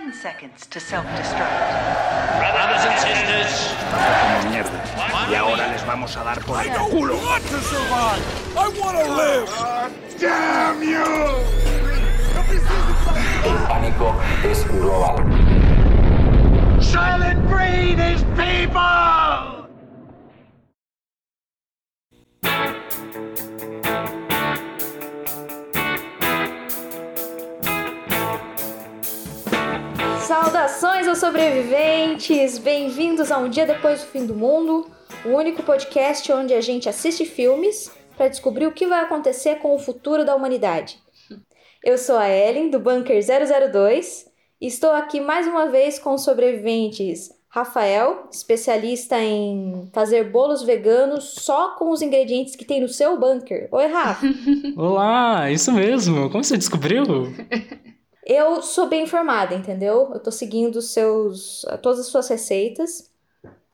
10 seconds to self-destruct. Brothers and sisters, como mierda. Y ahora les vamos a dar por el culo. want to survive. I want to live. ¡Damn you! El pánico es global. Silent Breed is people! Saudações aos sobreviventes! Bem-vindos a Um Dia Depois do Fim do Mundo, o único podcast onde a gente assiste filmes para descobrir o que vai acontecer com o futuro da humanidade. Eu sou a Ellen, do Bunker 002, e estou aqui mais uma vez com os sobreviventes Rafael, especialista em fazer bolos veganos só com os ingredientes que tem no seu bunker. Oi, Rafa! Olá, isso mesmo. Como você descobriu? Eu sou bem informada, entendeu? Eu tô seguindo seus, todas as suas receitas.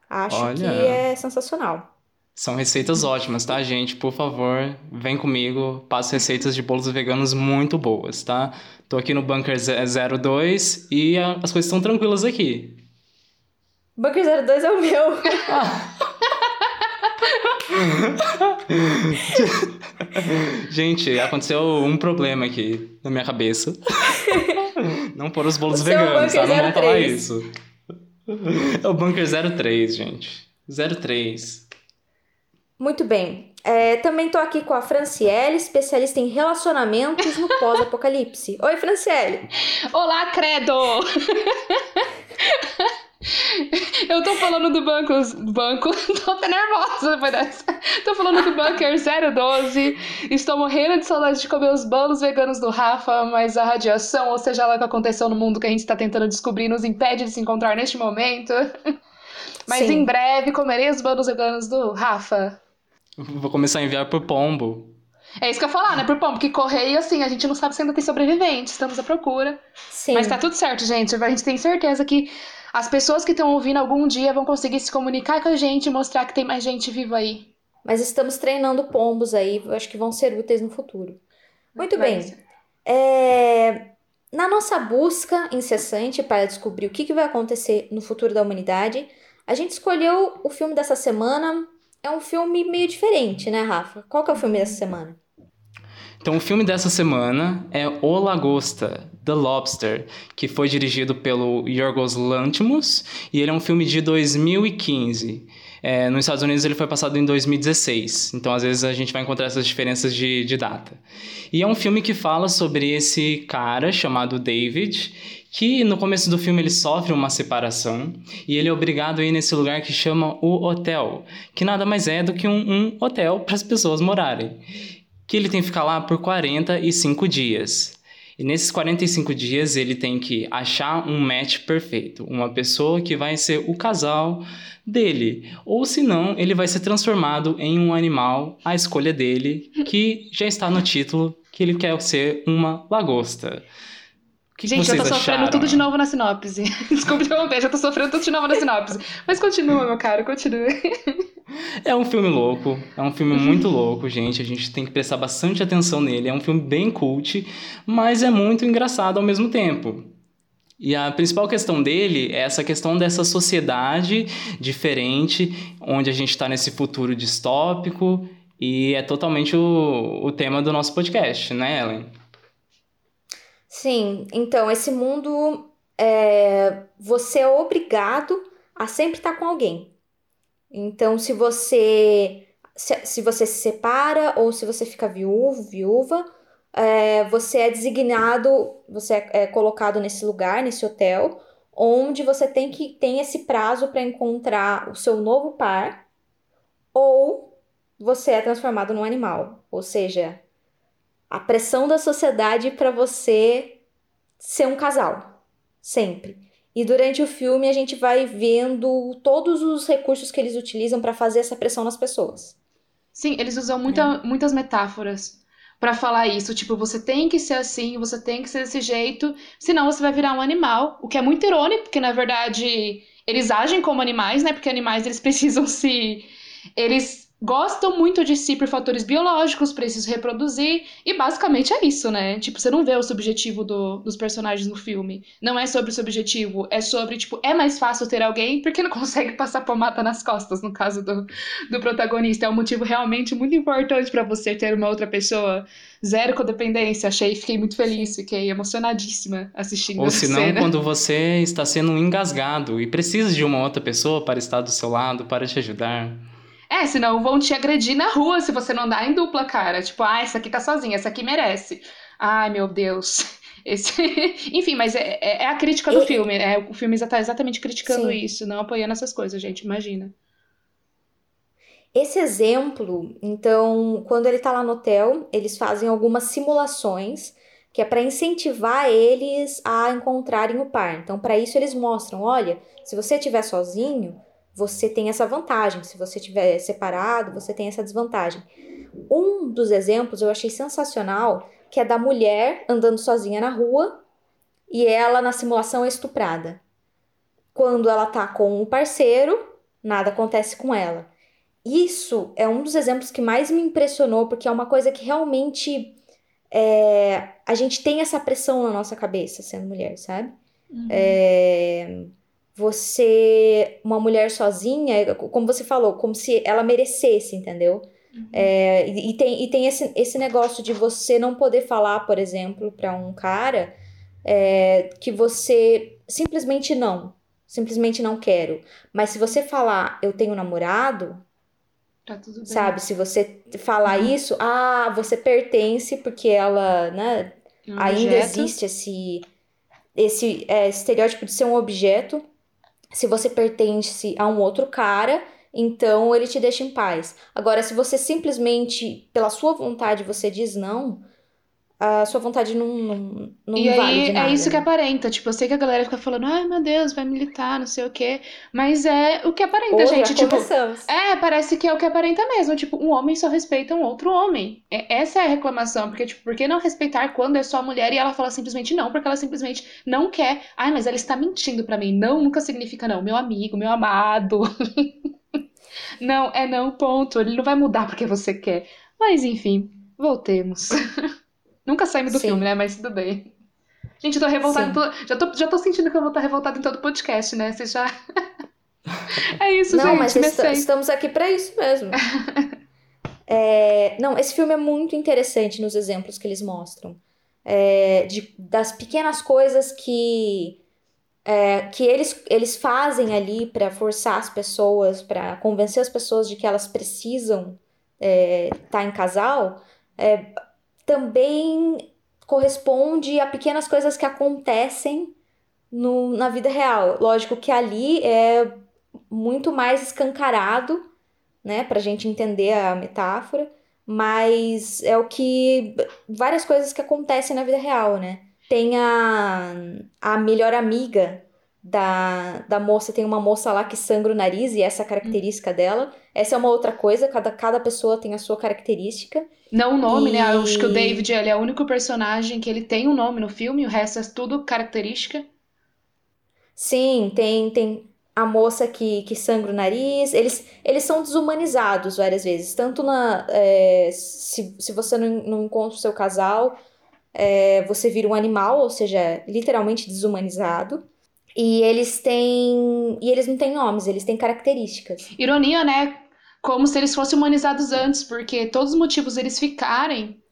Acho Olha. que é sensacional. São receitas ótimas, tá, gente? Por favor, vem comigo. Passo receitas de bolos veganos muito boas, tá? Tô aqui no Bunker 02 e a- as coisas estão tranquilas aqui. Bunker 02 é o meu. Gente, aconteceu um problema aqui na minha cabeça. Não pôr os bolos veganos, tá? Não vamos falar 03. isso. É o Bunker 03, gente. 03. Muito bem. É, também tô aqui com a Franciele, especialista em relacionamentos no pós-apocalipse. Oi, Franciele. Olá, credo! Eu tô falando do banco. Banco. Tô até nervosa depois dessa. Tô falando do Bunker 012. Estou morrendo de saudade de comer os bolos veganos do Rafa, mas a radiação, ou seja lá o que aconteceu no mundo que a gente tá tentando descobrir, nos impede de se encontrar neste momento. Mas Sim. em breve comerei os bolos veganos do Rafa. Vou começar a enviar por pombo. É isso que eu ia falar, né? Por pão, porque correio, assim, a gente não sabe se ainda tem sobreviventes, estamos à procura. Sim. Mas tá tudo certo, gente. A gente tem certeza que as pessoas que estão ouvindo algum dia vão conseguir se comunicar com a gente e mostrar que tem mais gente viva aí. Mas estamos treinando pombos aí, acho que vão ser úteis no futuro. Muito Vai bem. É, Na nossa busca incessante para descobrir o que que vai acontecer no futuro da humanidade, a gente escolheu o filme dessa semana. É um filme meio diferente, né, Rafa? Qual que é o filme dessa semana? Então, o filme dessa semana é O Lagosta, The Lobster, que foi dirigido pelo Yorgos Lanthimos, e ele é um filme de 2015. É, nos Estados Unidos ele foi passado em 2016, então às vezes a gente vai encontrar essas diferenças de, de data. E é um filme que fala sobre esse cara chamado David, que no começo do filme ele sofre uma separação, e ele é obrigado a ir nesse lugar que chama o hotel, que nada mais é do que um, um hotel para as pessoas morarem que ele tem que ficar lá por 45 dias. E nesses 45 dias ele tem que achar um match perfeito, uma pessoa que vai ser o casal dele, ou senão ele vai ser transformado em um animal, a escolha dele, que já está no título, que ele quer ser uma lagosta. Que gente, eu tô sofrendo acharam? tudo de novo na sinopse. Desculpa interromper, já tô sofrendo tudo de novo na sinopse. Mas continua, meu caro, continua. É um filme louco, é um filme muito louco, gente. A gente tem que prestar bastante atenção nele. É um filme bem cult, mas é muito engraçado ao mesmo tempo. E a principal questão dele é essa questão dessa sociedade diferente, onde a gente está nesse futuro distópico, e é totalmente o, o tema do nosso podcast, né, Ellen? Sim, então esse mundo é, você é obrigado a sempre estar com alguém. Então, se você se, se você se separa ou se você fica viúvo, viúva, é, você é designado, você é, é colocado nesse lugar, nesse hotel, onde você tem que tem esse prazo para encontrar o seu novo par, ou você é transformado num animal. Ou seja, a pressão da sociedade para você ser um casal, sempre. E durante o filme a gente vai vendo todos os recursos que eles utilizam para fazer essa pressão nas pessoas. Sim, eles usam muita, muitas metáforas pra falar isso. Tipo, você tem que ser assim, você tem que ser desse jeito, senão você vai virar um animal. O que é muito irônico, porque na verdade eles agem como animais, né? Porque animais eles precisam se. Eles gostam muito de si por fatores biológicos, precisam se reproduzir, e basicamente é isso, né? Tipo, você não vê o subjetivo do, dos personagens no filme. Não é sobre o subjetivo, é sobre, tipo, é mais fácil ter alguém porque não consegue passar pomada nas costas, no caso do, do protagonista. É um motivo realmente muito importante para você ter uma outra pessoa. Zero codependência, achei, fiquei muito feliz, fiquei emocionadíssima assistindo Ou senão, cena. quando você está sendo engasgado e precisa de uma outra pessoa para estar do seu lado, para te ajudar. É, senão vão te agredir na rua se você não andar em dupla, cara. Tipo, ah, essa aqui tá sozinha, essa aqui merece. Ai, meu Deus. Esse... Enfim, mas é, é- é a crítica do filme. É, o filme está exatamente criticando Sim. isso, não apoiando essas coisas, gente. Imagina. Esse exemplo, então, quando ele tá lá no hotel, eles fazem algumas simulações que é para incentivar eles a encontrarem o par. Então, para isso eles mostram, olha, se você estiver sozinho, você tem essa vantagem. Se você estiver separado, você tem essa desvantagem. Um dos exemplos eu achei sensacional, que é da mulher andando sozinha na rua e ela na simulação é estuprada. Quando ela tá com o parceiro, nada acontece com ela. Isso é um dos exemplos que mais me impressionou, porque é uma coisa que realmente é, a gente tem essa pressão na nossa cabeça sendo mulher, sabe? É, você, uma mulher sozinha, como você falou, como se ela merecesse, entendeu? É, e, e tem, e tem esse, esse negócio de você não poder falar, por exemplo, para um cara é, que você simplesmente não, simplesmente não quero. Mas se você falar, eu tenho namorado, Tá sabe? Se você falar isso, ah, você pertence porque ela, né? É um Ainda objeto. existe esse, esse é, estereótipo de ser um objeto. Se você pertence a um outro cara, então ele te deixa em paz. Agora, se você simplesmente, pela sua vontade, você diz não, a sua vontade não, não, não E vale aí nada. é isso que aparenta. Tipo, eu sei que a galera fica falando, ai meu Deus, vai militar, não sei o quê. Mas é o que aparenta, Ou gente. Tipo, começamos. É, parece que é o que aparenta mesmo. Tipo, um homem só respeita um outro homem. É- essa é a reclamação. Porque, tipo, por que não respeitar quando é só mulher e ela fala simplesmente não? Porque ela simplesmente não quer. Ai, mas ela está mentindo pra mim. Não nunca significa não. Meu amigo, meu amado. não, é não, ponto. Ele não vai mudar porque você quer. Mas, enfim, voltemos. nunca saímos do Sim. filme, né? Mas tudo bem. Gente, eu tô revoltada. todo- Já, tô, já tô sentindo que eu vou estar revoltada em todo podcast, né? Você já. é isso, Não, gente. mas estamos aqui para isso mesmo. É, não, esse filme é muito interessante nos exemplos que eles mostram. É, de- das pequenas coisas que, é, que eles, eles fazem ali para forçar as pessoas, para convencer as pessoas de que elas precisam estar em casal, é, também corresponde a pequenas coisas que acontecem no, na vida real. Lógico que ali é muito mais escancarado, né, pra gente entender a metáfora, mas é o que várias coisas que acontecem na vida real, né? Tem a, a melhor amiga da, da moça, tem uma moça lá que sangra o nariz e essa é a característica dela. Essa é uma outra coisa, cada, cada pessoa tem a sua característica. Não o nome, né? Eu E- acho que o David ele é o único personagem que ele tem um nome no filme, o resto é tudo característica. Sim, tem, tem a moça que, que sangra o nariz. Eles, eles são desumanizados várias vezes. Tanto na. é, se, se você não, não encontra o seu casal, é, você vira um animal, ou seja, literalmente desumanizado. E eles têm. E eles não têm nomes, eles têm características. Ironia, né? Como se eles fossem humanizados antes, porque todos os motivos eles ficarem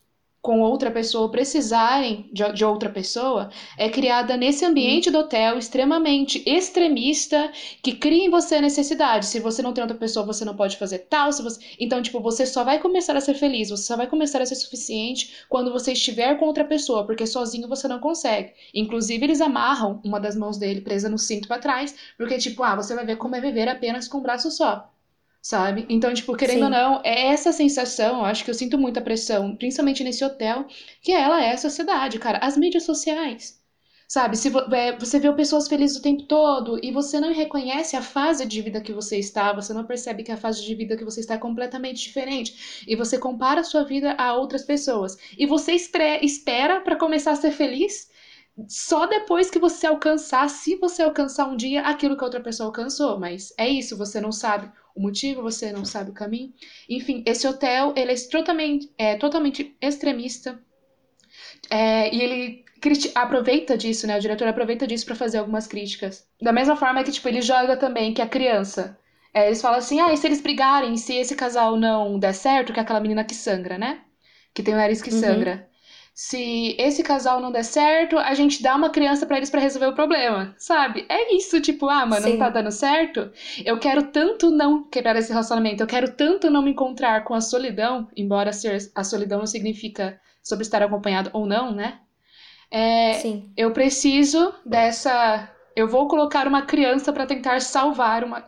com outra pessoa precisarem de, de outra pessoa é criada nesse ambiente do hotel extremamente extremista que cria em você a necessidade. Se você não tem outra pessoa, você não pode fazer tal. Se você... Então, tipo, você só vai começar a ser feliz, você só vai começar a ser suficiente quando você estiver com outra pessoa, porque sozinho você não consegue. Inclusive, eles amarram uma das mãos dele presa no cinto pra trás, porque, tipo, ah, você vai ver como é viver apenas com um braço só. Sabe? Então, tipo, querendo Sim. ou não, é essa sensação, eu acho que eu sinto muita pressão, principalmente nesse hotel, que ela é a sociedade, cara. As mídias sociais. Sabe? Se é, você vê pessoas felizes o tempo todo e você não reconhece a fase de vida que você está, você não percebe que a fase de vida que você está é completamente diferente. E você compara a sua vida a outras pessoas. E você espera pra começar a ser feliz só depois que você alcançar, se você alcançar um dia aquilo que a outra pessoa alcançou. Mas é isso, você não sabe o motivo, você não sabe o caminho. Enfim, esse hotel, ele é totalmente, é, totalmente extremista. É, e ele aproveita disso, né? O diretor aproveita disso para fazer algumas críticas. Da mesma forma que, tipo, ele joga também que a criança. É, eles falam assim, ah, e se eles brigarem, se esse casal não der certo, que é aquela menina que sangra, né? Que tem o nariz que uhum. sangra se esse casal não der certo, a gente dá uma criança para eles para resolver o problema, sabe? É isso, tipo, ah, mano, Sim. não tá dando certo. Eu quero tanto não quebrar esse relacionamento, eu quero tanto não me encontrar com a solidão, embora ser a solidão não significa sobre estar acompanhado ou não, né? É, Sim. Eu preciso dessa. Eu vou colocar uma criança para tentar salvar uma.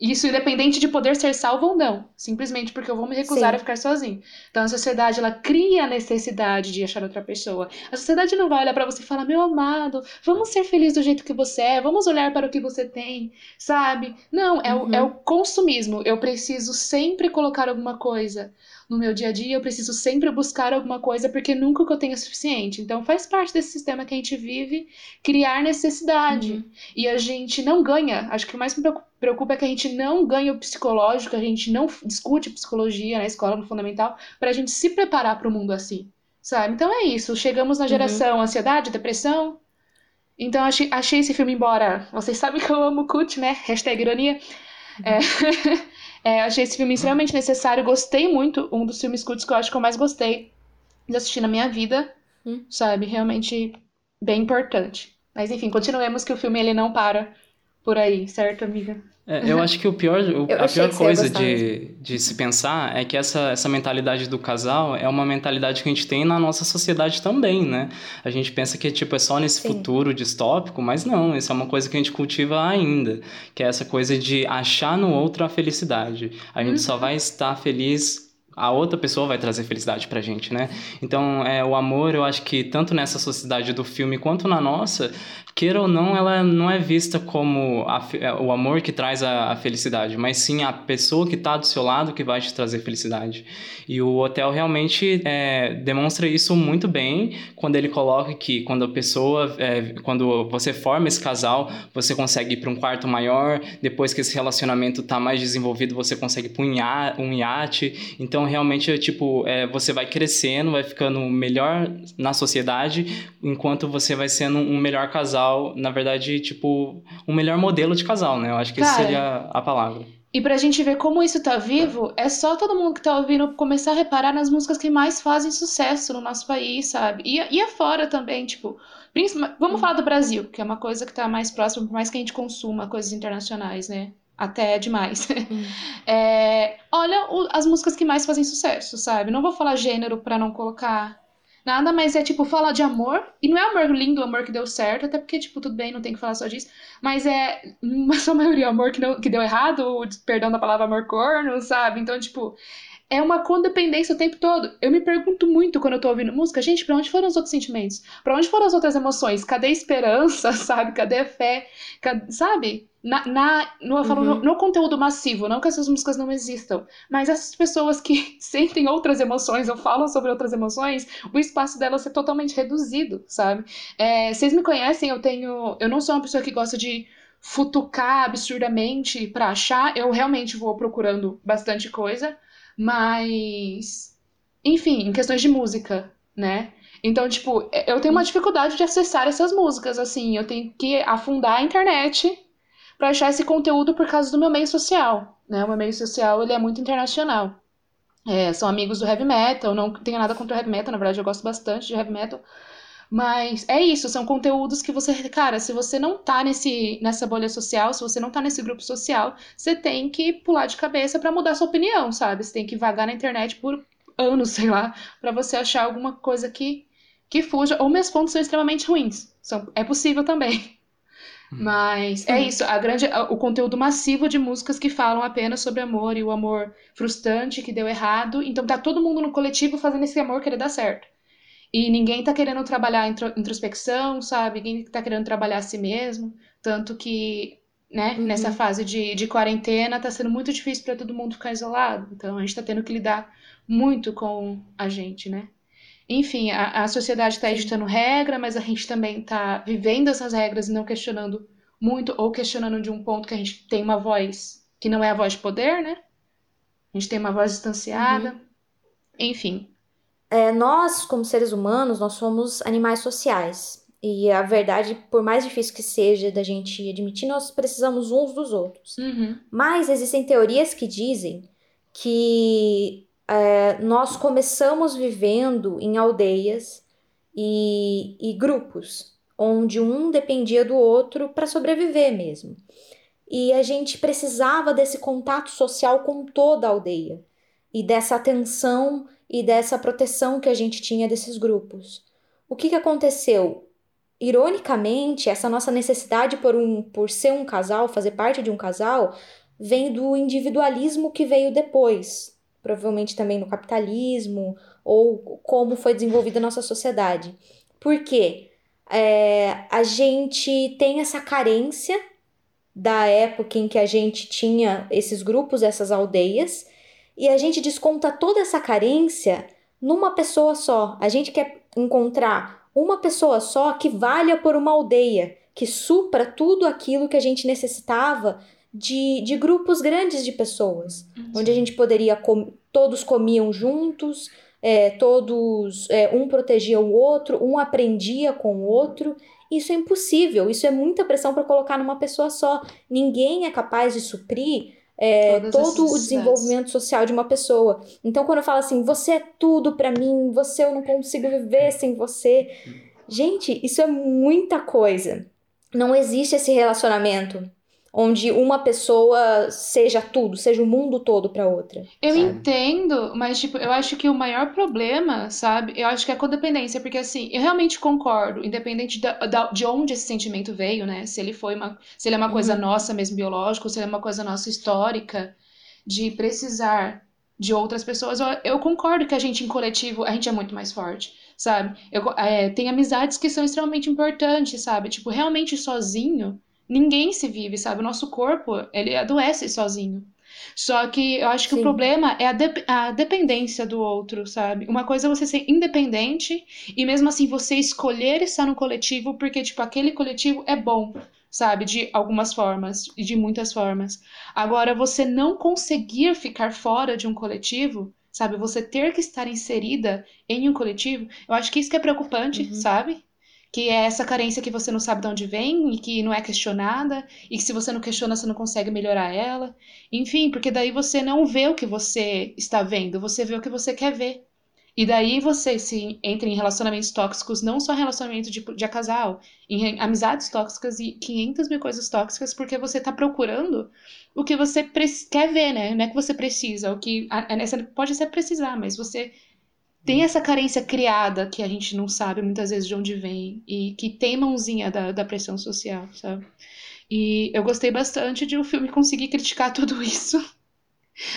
Isso independente de poder ser salvo ou não, simplesmente porque eu vou me recusar Sim. a ficar sozinho. Então a sociedade ela cria a necessidade de achar outra pessoa. A sociedade não vai olhar para você e falar: "Meu amado, vamos ser felizes do jeito que você é, vamos olhar para o que você tem", sabe? Não, é, uhum. o, é o consumismo. Eu preciso sempre colocar alguma coisa no meu dia a dia, eu preciso sempre buscar alguma coisa porque nunca o que eu tenho é suficiente. Então faz parte desse sistema que a gente vive criar necessidade. Uhum. E a gente não ganha. Acho que o mais me preocupa é que a gente não ganha o psicológico, a gente não discute psicologia na escola, no fundamental, para a gente se preparar para o mundo assim. Sabe? Então é isso. Chegamos na uhum. geração uhum. ansiedade, depressão. Então achei, achei esse filme, embora vocês sabem que eu amo Kut, né? Hashtag ironia. Uhum. É... É, achei esse filme extremamente necessário. Gostei muito. Um dos filmes cultos que eu acho que eu mais gostei de assistir na minha vida. Hum. Sabe? Realmente bem importante. Mas enfim, continuemos que o filme ele não para por aí, certo, amiga? É, eu acho que o pior, o, a pior coisa de, de se pensar é que essa, essa mentalidade do casal é uma mentalidade que a gente tem na nossa sociedade também, né? A gente pensa que tipo, é só nesse Sim. futuro distópico, mas não, isso é uma coisa que a gente cultiva ainda, que é essa coisa de achar no outro a felicidade. A gente uhum. só vai estar feliz a outra pessoa vai trazer felicidade pra gente, né? Então, é, o amor, eu acho que tanto nessa sociedade do filme quanto na nossa, queira ou não, ela não é vista como a, é, o amor que traz a, a, felicidade, mas sim a pessoa que está do seu lado que vai te trazer felicidade. E o hotel realmente é, demonstra isso muito bem quando ele coloca que quando a pessoa, é, quando você forma esse casal, você consegue ir para um quarto maior, depois que esse relacionamento está mais desenvolvido, você consegue para um iate. Então, realmente, é, tipo, é, você vai crescendo, vai ficando melhor na sociedade, enquanto você vai sendo um melhor casal casal, na verdade, tipo, um melhor modelo de casal, né? Eu acho que essa seria a palavra. E pra gente ver como isso tá vivo, é só todo mundo que tá ouvindo começar a reparar nas músicas que mais fazem sucesso no nosso país, sabe? E, e afora também, tipo. Vamos falar do Brasil, que é uma coisa que tá mais próxima, por mais que a gente consuma coisas internacionais, né? Até é demais. Hum. É, olha o, as músicas que mais fazem sucesso, sabe? Não vou falar gênero para não colocar Nada, mas é tipo falar de amor. E não é amor lindo, amor que deu certo, até porque, tipo, tudo bem, não tem que falar só disso. Mas é, na sua maioria, amor que, não, que deu errado, perdão da palavra amor corno, sabe? Então, tipo, é uma codependência o tempo todo. Eu me pergunto muito quando eu tô ouvindo música, gente, pra onde foram os outros sentimentos? Pra onde foram as outras emoções? Cadê a esperança, sabe? Cadê a fé? Cadê, sabe? Na, na, no, falo uhum. no, no, conteúdo massivo, não que essas músicas não existam, mas essas pessoas que sentem outras emoções ou falam sobre outras emoções, o espaço delas é totalmente reduzido, sabe? É, vocês me conhecem, eu tenho. Eu não sou uma pessoa que gosta de futucar absurdamente para achar, eu realmente vou procurando bastante coisa. Mas, enfim, em questões de música, né? Então, tipo, eu tenho uma dificuldade de acessar essas músicas, assim, eu tenho que afundar a internet para achar esse conteúdo por causa do meu meio social, né? O meu meio social, ele é muito internacional. É, são amigos do heavy metal, não tenho nada contra o heavy metal, na verdade eu gosto bastante de heavy metal, mas é isso, são conteúdos que você, cara, se você não tá nesse, nessa bolha social, se você não tá nesse grupo social, você tem que pular de cabeça para mudar sua opinião, sabe? Você tem que vagar na internet por anos, sei lá, para você achar alguma coisa que, que fuja. Ou minhas fontes são extremamente ruins. São, é possível também. Mas é isso, a grande, o conteúdo massivo de músicas que falam apenas sobre amor e o amor frustrante que deu errado. Então tá todo mundo no coletivo fazendo esse amor querer dar certo. E ninguém tá querendo trabalhar introspecção, sabe? Ninguém tá querendo trabalhar a si mesmo. Tanto que, né, uhum. nessa fase de, de quarentena, tá sendo muito difícil para todo mundo ficar isolado. Então a gente tá tendo que lidar muito com a gente, né? Enfim, a, a sociedade está editando regra, mas a gente também está vivendo essas regras e não questionando muito, ou questionando de um ponto que a gente tem uma voz que não é a voz de poder, né? A gente tem uma voz distanciada. Uhum. Enfim. É, nós, como seres humanos, nós somos animais sociais. E a verdade, por mais difícil que seja da gente admitir, nós precisamos uns dos outros. Uhum. Mas existem teorias que dizem que é, nós começamos vivendo em aldeias e, e grupos, onde um dependia do outro para sobreviver mesmo. E a gente precisava desse contato social com toda a aldeia e dessa atenção e dessa proteção que a gente tinha desses grupos. O que, que aconteceu? Ironicamente, essa nossa necessidade por, um, por ser um casal, fazer parte de um casal, vem do individualismo que veio depois, provavelmente também no capitalismo ou como foi desenvolvida a nossa sociedade. Por quê? É, a gente tem essa carência da época em que a gente tinha esses grupos, essas aldeias, e a gente desconta toda essa carência numa pessoa só. A gente quer encontrar uma pessoa só que valha por uma aldeia, que supra tudo aquilo que a gente necessitava de, de grupos grandes de pessoas, uhum. onde a gente poderia com, todos comiam juntos, é, todos é, um protegia o outro, um aprendia com o outro. Isso é impossível, isso é muita pressão para colocar numa pessoa só. Ninguém é capaz de suprir é, todo o desenvolvimento social de uma pessoa. Então, quando eu falo assim, você é tudo para mim, você eu não consigo viver sem você. Gente, isso é muita coisa. Não existe esse relacionamento onde uma pessoa seja tudo, seja o mundo todo para outra. Eu sabe? entendo, mas tipo, eu acho que o maior problema, sabe? Eu acho que é a codependência, porque assim, eu realmente concordo, independente da, da, de onde esse sentimento veio, né? Se ele foi uma, se ele é uma uhum. coisa nossa mesmo biológica, ou se ele é uma coisa nossa histórica de precisar de outras pessoas, eu, eu concordo que a gente em coletivo, a gente é muito mais forte, sabe? Eu, é, tem amizades que são extremamente importantes, sabe? Tipo, realmente sozinho, ninguém se vive, sabe? O nosso corpo, ele adoece sozinho. Só que eu acho que Sim. o problema é a, de a dependência do outro, sabe? Uma coisa é você ser independente e mesmo assim você escolher estar no coletivo porque, tipo, aquele coletivo é bom, sabe? De algumas formas e de muitas formas. Agora, você não conseguir ficar fora de um coletivo, sabe? Você ter que estar inserida em um coletivo, eu acho que isso que é preocupante, uhum. sabe? Que é essa carência que você não sabe de onde vem e que não é questionada, e que se você não questiona, você não consegue melhorar ela. Enfim, porque daí você não vê o que você está vendo, você vê o que você quer ver. E daí você se entra em relacionamentos tóxicos, não só relacionamento de, de casal, em amizades tóxicas e 500 mil coisas tóxicas, porque você está procurando o que você quer ver, né? Não é que você precisa, o que a, a, pode até precisar, mas você tem essa carência criada que a gente não sabe muitas vezes de onde vem e que tem mãozinha da, da pressão social, sabe? E eu gostei bastante de o filme conseguir criticar tudo isso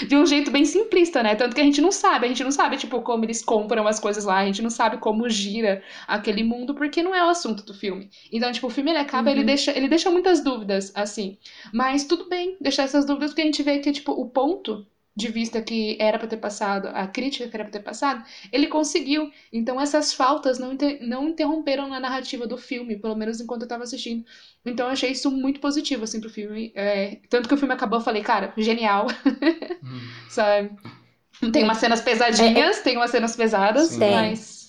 de um jeito bem simplista, né? Tanto que a gente não sabe, a gente não sabe, tipo, como eles compram as coisas lá, a gente não sabe como gira aquele mundo, porque não é o assunto do filme. Então, tipo, o filme ele acaba, uhum. ele deixa, ele deixa muitas dúvidas, assim. Mas tudo bem deixar essas dúvidas, porque a gente vê que, tipo, o ponto de vista que era para ter passado, a crítica que era para ter passado, ele conseguiu. Então essas faltas não, inter não interromperam na narrativa do filme, pelo menos enquanto eu estava assistindo. Então eu achei isso muito positivo, assim, pro filme. É, tanto que o filme acabou, eu falei, cara, genial. Hum. Sabe? Tem umas cenas pesadinhas, é, é... tem umas cenas pesadas, Sim. mas...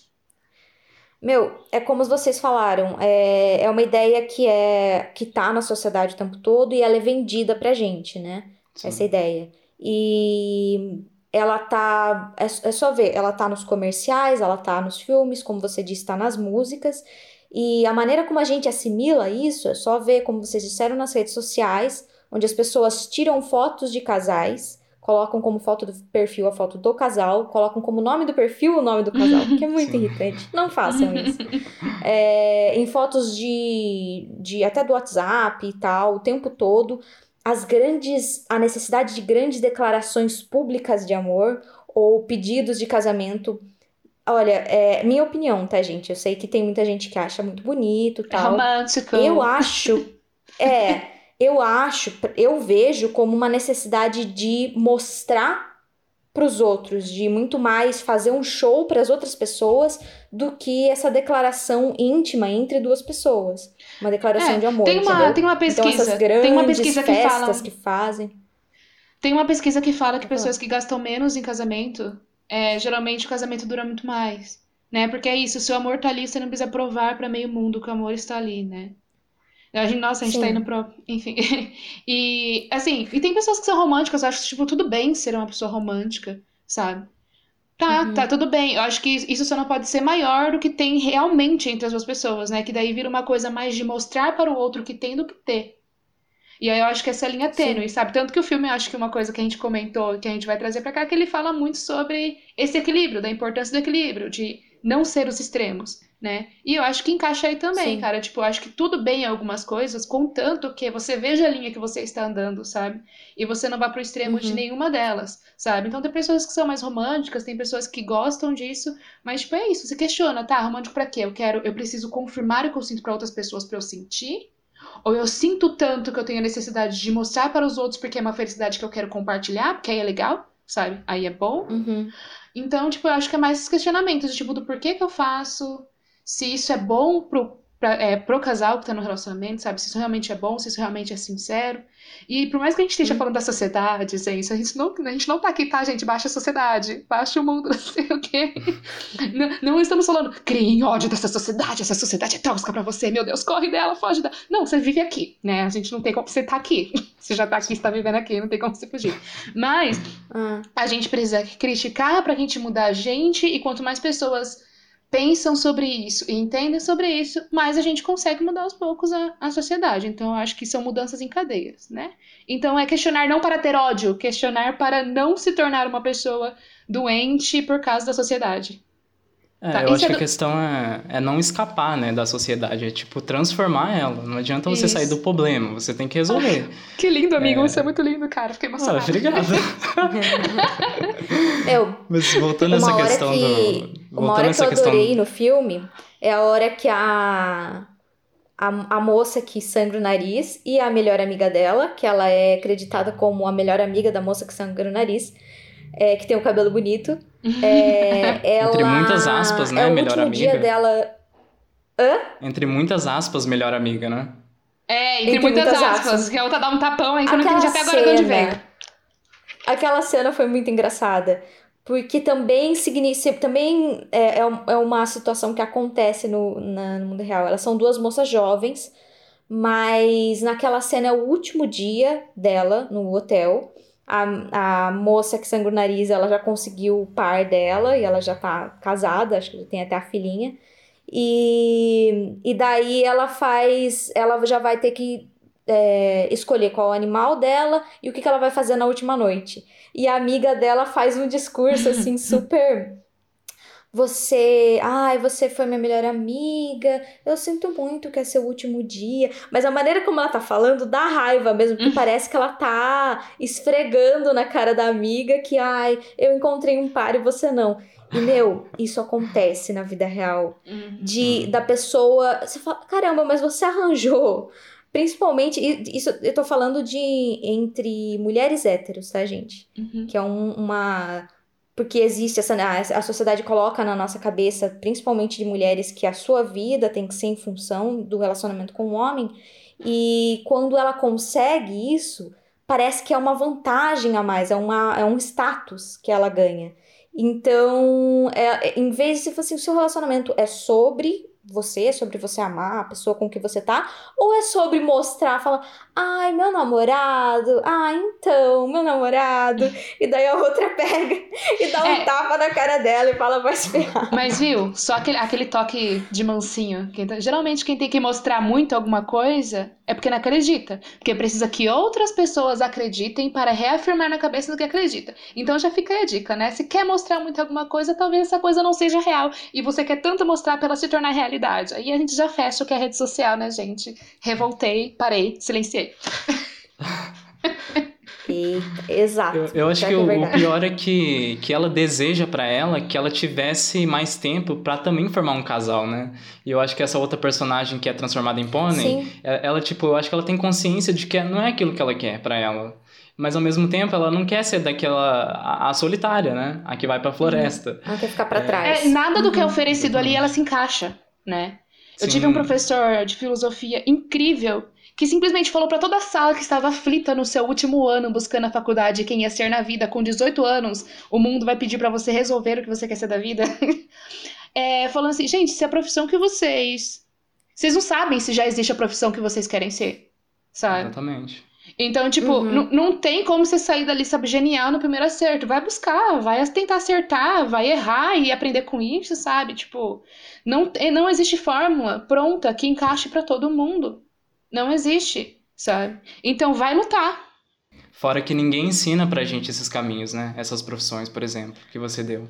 Meu, é como vocês falaram, é, é uma ideia que é que tá na sociedade o tempo todo e ela é vendida pra gente, né? Sim. Essa ideia. E ela tá. É, é só ver, ela tá nos comerciais, ela tá nos filmes, como você disse, tá nas músicas. E a maneira como a gente assimila isso é só ver, como vocês disseram, nas redes sociais, onde as pessoas tiram fotos de casais, colocam como foto do perfil a foto do casal, colocam como nome do perfil o nome do casal, que é muito Sim. irritante. Não façam isso. É, em fotos de, de até do WhatsApp e tal, o tempo todo as grandes a necessidade de grandes declarações públicas de amor ou pedidos de casamento. Olha, é minha opinião, tá, gente? Eu sei que tem muita gente que acha muito bonito, tal. Romântico. Eu acho, é, eu acho, eu vejo como uma necessidade de mostrar para os outros, de muito mais fazer um show para as outras pessoas do que essa declaração íntima entre duas pessoas. Uma declaração É, de amor. tem uma- entendeu? tem uma Então, pesquisa- essas tem grandes uma pesquisa que falam- que fazem. Tem uma pesquisa que fala que pessoas que gastam menos em casamento, é, geralmente o casamento dura muito mais, né? Porque é isso, se o amor tá ali, você não precisa provar pra meio mundo que o amor está ali, né? A gente, nossa, a gente tá Sim. indo pro... Enfim. E, assim, e tem pessoas que são românticas, eu acho que, tipo, tudo bem ser uma pessoa romântica, sabe? Tá, Uhum. tá tudo bem. Eu acho que isso só não pode ser maior do que tem realmente entre as duas pessoas, né? Que daí vira uma coisa mais de mostrar para o outro que tem do que ter. E aí eu acho que essa linha tênue, sabe? Tanto que o filme, eu acho que uma coisa que a gente comentou, que a gente vai trazer pra cá, é que ele fala muito sobre esse equilíbrio, da importância do equilíbrio, de não ser os extremos, né? E eu acho que encaixa aí também, Sim. cara. Tipo, eu acho que tudo bem em algumas coisas, contanto que você veja a linha que você está andando, sabe? E você não vá pro extremo de Uhum. nenhuma delas, sabe? Então tem pessoas que são mais românticas, tem pessoas que gostam disso, mas tipo, é isso, você questiona, tá, romântico pra quê? Eu quero, eu preciso confirmar o que eu sinto pra outras pessoas pra eu sentir? Ou eu sinto tanto que eu tenho a necessidade de mostrar para os outros porque é uma felicidade que eu quero compartilhar, porque aí é legal, sabe? Aí é bom. Uhum. Então, tipo, eu acho que é mais esses questionamentos, tipo, do porquê que eu faço, se isso é bom pro, pra- é, pro casal que tá no relacionamento, sabe? Se isso realmente é bom, se isso realmente é sincero. E por mais que a gente esteja Uhum. falando da sociedade, gente, a gente não, a gente não tá aqui, tá, gente? Baixa a sociedade, baixa o mundo, não sei o quê. Não, não estamos falando, criem ódio dessa sociedade, essa sociedade é tóxica pra você, meu Deus, corre dela, foge dela. Não, você vive aqui, né? A gente não tem como, você tá aqui. Você já tá aqui, você tá vivendo aqui, não tem como você fugir. Mas Ah, a gente precisa criticar pra gente mudar a gente, e quanto mais pessoas pensam sobre isso e entendem sobre isso, mais a gente consegue mudar aos poucos a, a sociedade. Então, eu acho que são mudanças em cadeias, né? Então, é questionar não para ter ódio, questionar para não se tornar uma pessoa doente por causa da sociedade. É, Tá, eu acho é que do- a questão é, é não escapar, né, da sociedade, é tipo transformar ela. Não adianta você Isso. sair do problema, você tem que resolver. Que lindo, amigo. É. Isso é muito lindo, cara. Fiquei Ah, emocionada. obrigado. eu, Mas voltando a essa uma hora questão que, do. uma Voltando hora a que essa eu questão. adorei no filme é a hora que a, a, a moça que sangra o nariz e a melhor amiga dela, que ela é acreditada como a melhor amiga da moça que sangra o nariz, é, que tem o cabelo bonito. É, ela, Entre muitas aspas, né, É o melhor último dia amiga. dela. Entre muitas aspas, melhor amiga, né? É, entre, Entre muitas, muitas aspas, aspas. que a outra dá um tapão aí que eu não Aquela entendi até agora de onde cena- veio. Aquela cena foi muito engraçada. Porque também significa. Também é, é é uma situação que acontece no, na- no mundo real. Elas são duas moças jovens, mas naquela cena é o último dia dela no hotel. A, a moça que sangra o nariz, ela já conseguiu o par dela e ela já tá casada, acho que já tem até a filhinha. E, e daí ela faz. Ela já vai ter que é, escolher qual animal dela e o que, que ela vai fazer na última noite. E a amiga dela faz um discurso assim super. Você, ai, você foi minha melhor amiga. Eu sinto muito que é seu último dia. Mas a maneira como ela tá falando dá raiva mesmo, porque parece que ela tá esfregando na cara da amiga que, ai, eu encontrei um par e você não. E, meu, isso acontece na vida real Uhum. de da pessoa. Você fala, caramba, mas você arranjou. Principalmente, isso eu tô falando de entre mulheres héteros, tá, gente? Uhum. Que é um- uma. Porque existe essa. A, a sociedade coloca na nossa cabeça, principalmente de mulheres, que a sua vida tem que ser em função do relacionamento com o homem. E quando ela consegue isso, parece que é uma vantagem a mais, é, uma, é um status que ela ganha. Então, é, é- em vez de se assim, o seu relacionamento é sobre você, é sobre você amar a pessoa com que você tá, ou é sobre mostrar, falar, ai, meu namorado, ah, então, meu namorado, e daí a outra pega e dá um É. tapa na cara dela e fala, vai se ferrar. Mas viu, só aquele, aquele toque de mansinho. Tá- geralmente quem tem que mostrar muito alguma coisa é porque não acredita. Porque precisa que outras pessoas acreditem para reafirmar na cabeça do que acredita. Então já fica aí a dica, né? Se quer mostrar muito alguma coisa, talvez essa coisa não seja real. E você quer tanto mostrar para ela se tornar realidade. Aí a gente já fecha o que é rede social, né, gente? Revoltei, parei, silenciei. Eita, exato. Eu, eu acho Pior que, é o, o pior é que, que ela deseja pra ela que ela tivesse mais tempo pra também formar um casal, né? E eu acho que essa outra personagem que é transformada em pônei, Sim. é- ela, tipo, eu acho que ela tem consciência de que não é aquilo que ela quer pra ela. Mas ao mesmo tempo ela não quer ser daquela. a, a solitária, né? A que vai pra floresta. Ela quer ficar pra trás. É, nada do que é oferecido ali ela se encaixa, né? Eu tive um professor de filosofia incrível que simplesmente falou pra toda a sala que estava aflita no seu último ano buscando a faculdade quem ia ser na vida com 18 anos, o mundo vai pedir pra você resolver o que você quer ser da vida. É, falando assim, gente, se a profissão que vocês vocês não sabem se já existe a profissão que vocês querem ser, sabe? Exatamente. Então, tipo, Uhum. não- não tem como você sair dali, sabe, genial no primeiro acerto. Vai buscar, vai tentar acertar, vai errar e aprender com isso, sabe? Tipo, não, tem- não existe fórmula pronta que encaixe pra todo mundo. Não existe, sabe? Então, vai lutar. Fora que ninguém ensina pra gente esses caminhos, né? Essas profissões, por exemplo, que você deu.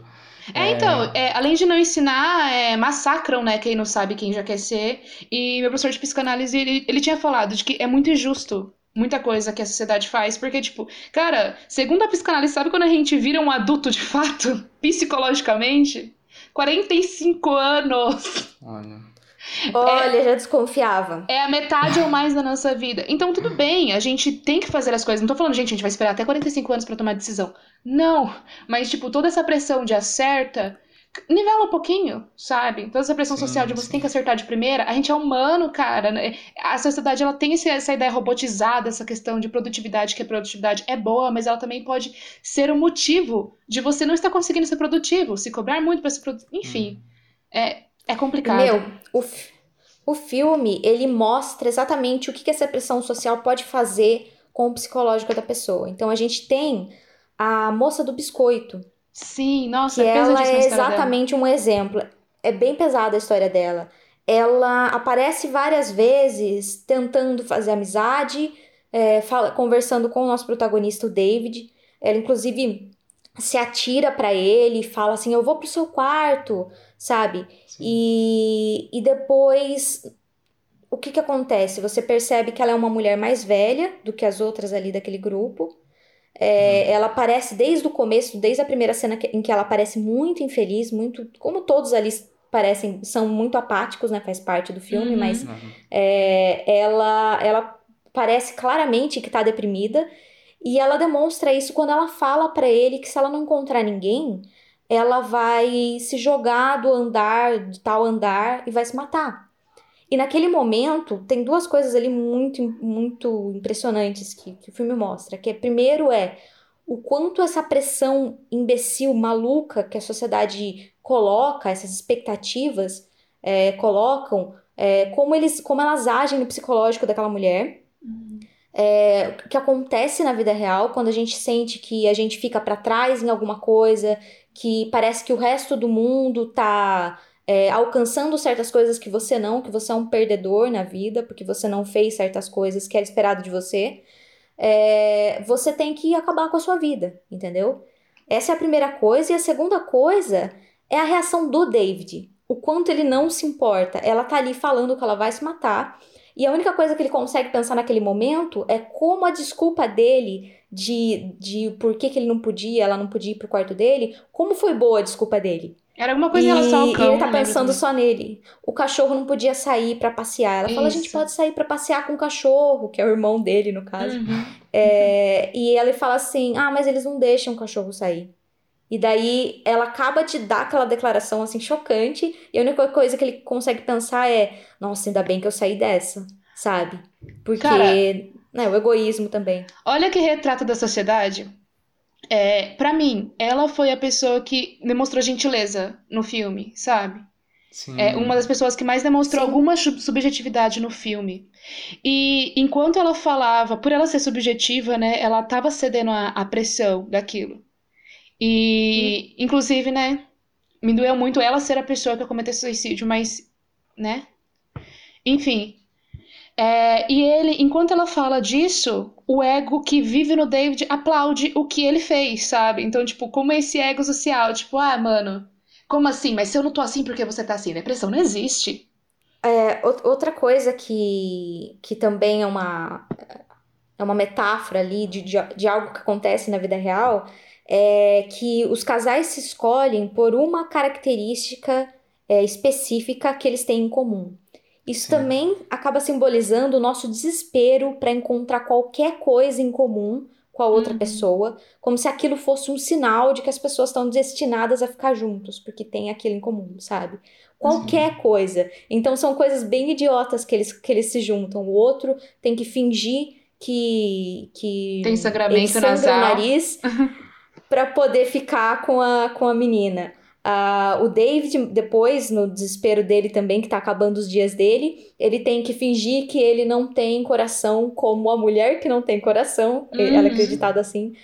É, então, é, além de não ensinar, é, massacram, né, quem não sabe quem já quer ser. E meu professor de psicanálise, ele, ele tinha falado de que é muito injusto muita coisa que a sociedade faz, porque, tipo, cara, segundo a psicanálise, sabe quando a gente vira um adulto de fato, psicologicamente? 45 anos! Olha. Olha, já desconfiava. É a metade ou mais da nossa vida. Então, tudo bem, a gente tem que fazer as coisas. Não tô falando, gente, a gente vai esperar até 45 anos pra tomar decisão. Não, mas, tipo, toda essa pressão de acerta, nivela um pouquinho, sabe? Toda essa pressão Sim, social de você sim. tem que acertar de primeira. A gente é humano, cara. né? A sociedade, ela tem essa ideia robotizada, essa questão de produtividade, que a produtividade é boa, mas ela também pode ser um motivo de você não estar conseguindo ser produtivo, se cobrar muito pra ser produtivo. Enfim, é, é complicado. Meu, o, o filme, ele mostra exatamente o que, que essa pressão social pode fazer com o psicológico da pessoa. Então, a gente tem a moça do biscoito, Sim, nossa, que é ela é história dela. exatamente um exemplo. É bem pesada a história dela. Ela aparece várias vezes tentando fazer amizade, é, fala- conversando com o nosso protagonista, o David. Ela, inclusive, se atira pra ele e fala assim: Eu vou pro seu quarto, sabe? E, e depois, o que que acontece? Você percebe que ela é uma mulher mais velha do que as outras ali daquele grupo. É, Ela aparece desde o começo, desde a primeira cena que- em que ela aparece muito infeliz, muito, como todos ali parecem, são muito apáticos, né? Faz parte do filme, Uhum. mas é, ela, ela parece claramente que tá deprimida e ela demonstra isso quando ela fala pra ele que se ela não encontrar ninguém, ela vai se jogar do andar, de tal andar e vai se matar. E naquele momento, tem duas coisas ali muito, muito impressionantes que, que o filme mostra. Que é, primeiro é o quanto essa pressão imbecil, maluca que a sociedade coloca, essas expectativas é, colocam, é, como, eles, como elas agem no psicológico daquela mulher. É, o que acontece na vida real quando a gente sente que a gente fica pra trás em alguma coisa, que parece que o resto do mundo tá é, alcançando certas coisas que você não, que você é um perdedor na vida, porque você não fez certas coisas que era esperado de você. É, você tem que acabar com a sua vida, entendeu? Essa é a primeira coisa. E a segunda coisa é a reação do David. O quanto ele não se importa. Ela tá ali falando que ela vai se matar. E a única coisa que ele consegue pensar naquele momento é como a desculpa dele de, de por que, que ele não podia, ela não podia ir pro quarto dele, como foi boa a desculpa dele. Era alguma coisa e, em relação ao e cão. ele tá lembro pensando só nele. O cachorro não podia sair pra passear. Ela fala, a gente Isso. pode sair pra passear com o cachorro, que é o irmão dele, no caso. Uhum. É, e ela fala assim: ah, mas eles não deixam o cachorro sair. E daí ela acaba de dar aquela declaração assim chocante, e a única coisa que ele consegue pensar é: nossa, ainda bem que eu saí dessa, sabe? Porque, Cara- né, o egoísmo também. Olha que retrato da sociedade. É, para mim, ela foi a pessoa que demonstrou gentileza no filme, sabe? Sim. É uma das pessoas que mais demonstrou Sim. alguma sub- subjetividade no filme. E enquanto ela falava, por ela ser subjetiva, né, ela tava cedendo à, pressão daquilo. E, inclusive, né, me doeu muito ela ser a pessoa que cometeu suicídio, mas, né? Enfim. É, e ele, enquanto ela fala disso, o ego que vive no David aplaude o que ele fez, sabe? Então, tipo, como esse ego social, tipo, ah, mano, como assim? Mas se eu não tô assim, por que você tá assim? Depressão não existe. É, ou- outra coisa que, que também é uma. é uma metáfora ali de, de, de algo que acontece na vida real, é que os casais se escolhem por uma característica é, específica que eles têm em comum. Isso Sim. também acaba simbolizando o nosso desespero para encontrar qualquer coisa em comum com a outra uhum. pessoa, como se aquilo fosse um sinal de que as pessoas estão destinadas a ficar juntos, porque tem aquilo em comum, sabe? Qualquer Sim. coisa. Então são coisas bem idiotas que eles, que eles se juntam. O outro tem que fingir que que tem sangramento sangra o nariz para poder ficar com a, com a menina. Uh, o David, depois, no desespero dele também, que tá acabando os dias dele, ele tem que fingir que ele não tem coração como a mulher que não tem coração, uhum. ela é acreditada assim,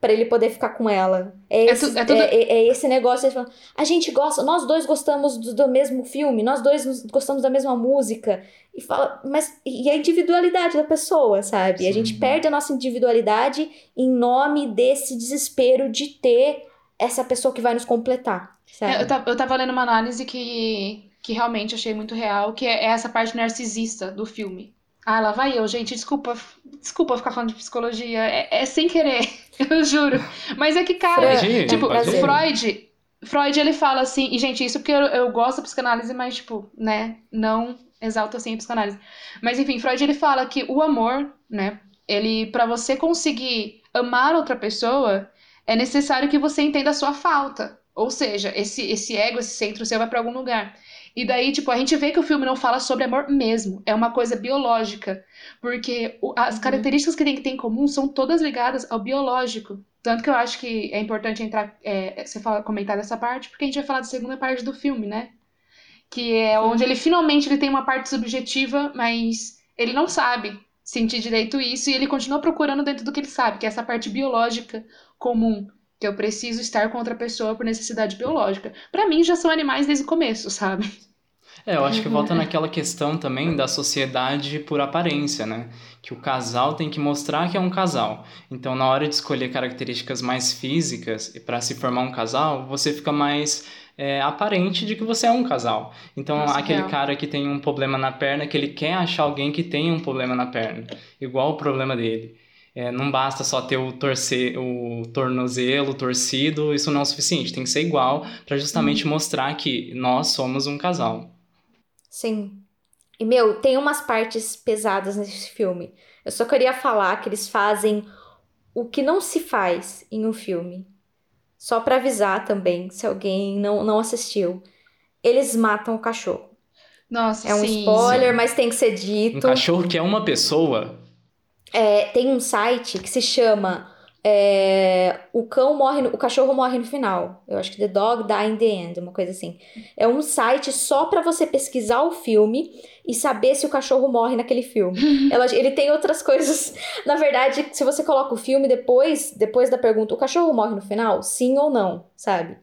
para ele poder ficar com ela. É, é esse, é, tudo... é, é, é esse negócio de a gente gosta, nós dois gostamos do, do, mesmo filme, nós dois gostamos da mesma música. E fala, mas e a individualidade da pessoa, sabe? Sim. A gente perde a nossa individualidade em nome desse desespero de ter essa pessoa que vai nos completar. É, eu, tava, eu tava lendo uma análise que, que realmente achei muito real, que é essa parte narcisista do filme. Ah, lá vai eu, gente. Desculpa, desculpa ficar falando de psicologia. É, é sem querer, eu juro. Mas é que, cara, Freud, tipo, Freud, Freud, ele fala assim, e gente, isso porque eu, eu gosto da psicanálise, mas, tipo, né, não exalto assim a psicanálise. Mas enfim, Freud ele fala que o amor, né, ele para você conseguir amar outra pessoa, é necessário que você entenda a sua falta. Ou seja, esse, esse ego, esse centro seu vai para algum lugar. E daí, tipo, a gente vê que o filme não fala sobre amor mesmo. É uma coisa biológica. Porque o, as uhum. características que tem que ter em comum são todas ligadas ao biológico. Tanto que eu acho que é importante entrar, é, você fala, comentar dessa parte, porque a gente vai falar da segunda parte do filme, né? Que é onde ele finalmente ele tem uma parte subjetiva, mas ele não sabe sentir direito isso e ele continua procurando dentro do que ele sabe, que é essa parte biológica comum, que eu preciso estar com outra pessoa por necessidade biológica. Para mim já são animais desde o começo, sabe? É, eu acho que volta naquela questão também da sociedade por aparência, né? Que o casal tem que mostrar que é um casal. Então, na hora de escolher características mais físicas e para se formar um casal, você fica mais é, aparente de que você é um casal. Então, Isso aquele cara que tem um problema na perna, que ele quer achar alguém que tem um problema na perna, igual o problema dele. É, não basta só ter o, torcer, o tornozelo torcido, isso não é o suficiente. Tem que ser igual para justamente hum. mostrar que nós somos um casal. Sim. E, meu, tem umas partes pesadas nesse filme. Eu só queria falar que eles fazem o que não se faz em um filme. Só para avisar também, se alguém não, não assistiu. Eles matam o cachorro. Nossa, É um sim, spoiler, sim. mas tem que ser dito. Um cachorro que é uma pessoa? É, tem um site que se chama é, o cão morre, no, o cachorro morre no final. Eu acho que The Dog Die in the End, uma coisa assim. É um site só para você pesquisar o filme e saber se o cachorro morre naquele filme. Ela, ele tem outras coisas. Na verdade, se você coloca o filme depois, depois da pergunta, o cachorro morre no final? Sim ou não, sabe?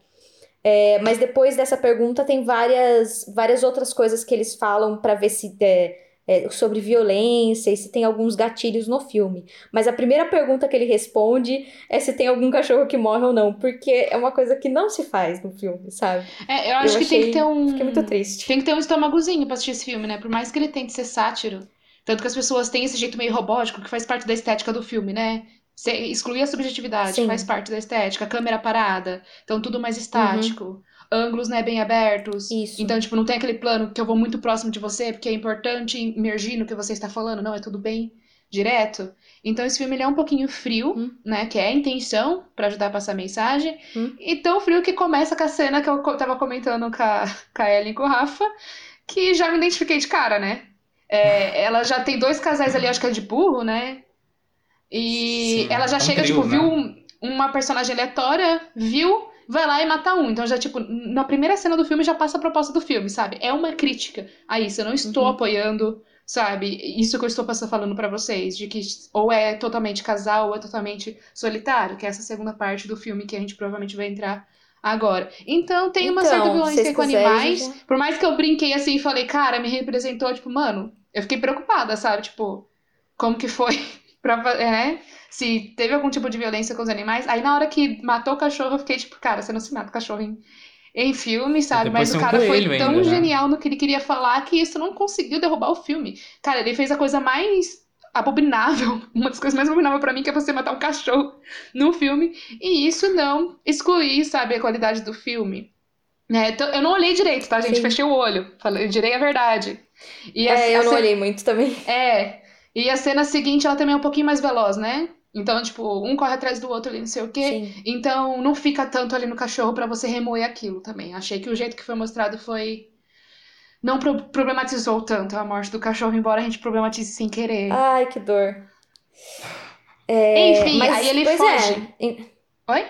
É, mas depois dessa pergunta tem várias, várias outras coisas que eles falam para ver se é, é, sobre violência e se tem alguns gatilhos no filme. Mas a primeira pergunta que ele responde é se tem algum cachorro que morre ou não, porque é uma coisa que não se faz no filme, sabe? É, eu acho eu que achei, tem que ter um. Fiquei muito triste. Tem que ter um estômagozinho pra assistir esse filme, né? Por mais que ele tente ser sátiro. Tanto que as pessoas têm esse jeito meio robótico que faz parte da estética do filme, né? excluir a subjetividade, Sim. faz parte da estética, câmera parada, então tudo mais estático. Uhum ângulos, né, bem abertos. Isso. Então, tipo, não tem aquele plano que eu vou muito próximo de você, porque é importante emergir no que você está falando. Não, é tudo bem direto. Então, esse filme ele é um pouquinho frio, hum. né, que é a intenção para ajudar a passar a mensagem. Hum. E tão frio que começa com a cena que eu tava comentando com a, com a Ellen e com o Rafa, que já me identifiquei de cara, né? É, ela já tem dois casais ali, acho que é de burro, né? E Sim, ela já é um chega, trio, tipo, né? viu uma personagem aleatória, viu vai lá e mata um. Então já, tipo, na primeira cena do filme já passa a proposta do filme, sabe? É uma crítica a isso. Eu não estou uhum. apoiando, sabe? Isso que eu estou falando para vocês, de que ou é totalmente casal ou é totalmente solitário, que é essa segunda parte do filme que a gente provavelmente vai entrar agora. Então tem uma certa então, violência com animais. Já... Por mais que eu brinquei assim e falei, cara, me representou, tipo, mano, eu fiquei preocupada, sabe? Tipo, como que foi pra. É, se teve algum tipo de violência com os animais. Aí na hora que matou o cachorro, eu fiquei tipo, cara, você não se mata o cachorro em, em filme, sabe? Mas o cara foi tão ainda, né? genial no que ele queria falar que isso não conseguiu derrubar o filme. Cara, ele fez a coisa mais abominável, uma das coisas mais abomináveis para mim, que é você matar um cachorro no filme, e isso não excluir, sabe, a qualidade do filme. Né? Então, eu não olhei direito, tá, gente? Sim. Fechei o olho, falei, direi a verdade. E a- É, eu a não ce- olhei muito também. É, e a cena seguinte, ela também é um pouquinho mais veloz, né? Então, tipo, um corre atrás do outro ali, não sei o quê. Sim. Então, não fica tanto ali no cachorro pra você remoer aquilo também. Achei que o jeito que foi mostrado foi. Não pro- problematizou tanto a morte do cachorro, embora a gente problematize sem querer. Ai, que dor. É, Enfim, mas, aí ele pois foge. É, em, Oi?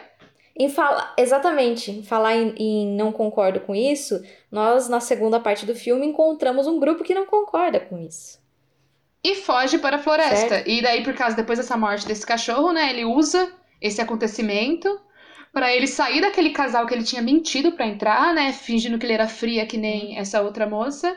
em fala, exatamente, em falar em, em não concordo com isso, nós, na segunda parte do filme, encontramos um grupo que não concorda com isso. E foge para a floresta. E daí, por causa, depois dessa morte desse cachorro, né? Ele usa esse acontecimento pra ele sair daquele casal que ele tinha mentido pra entrar, né? Fingindo que ele era fria que nem essa outra moça.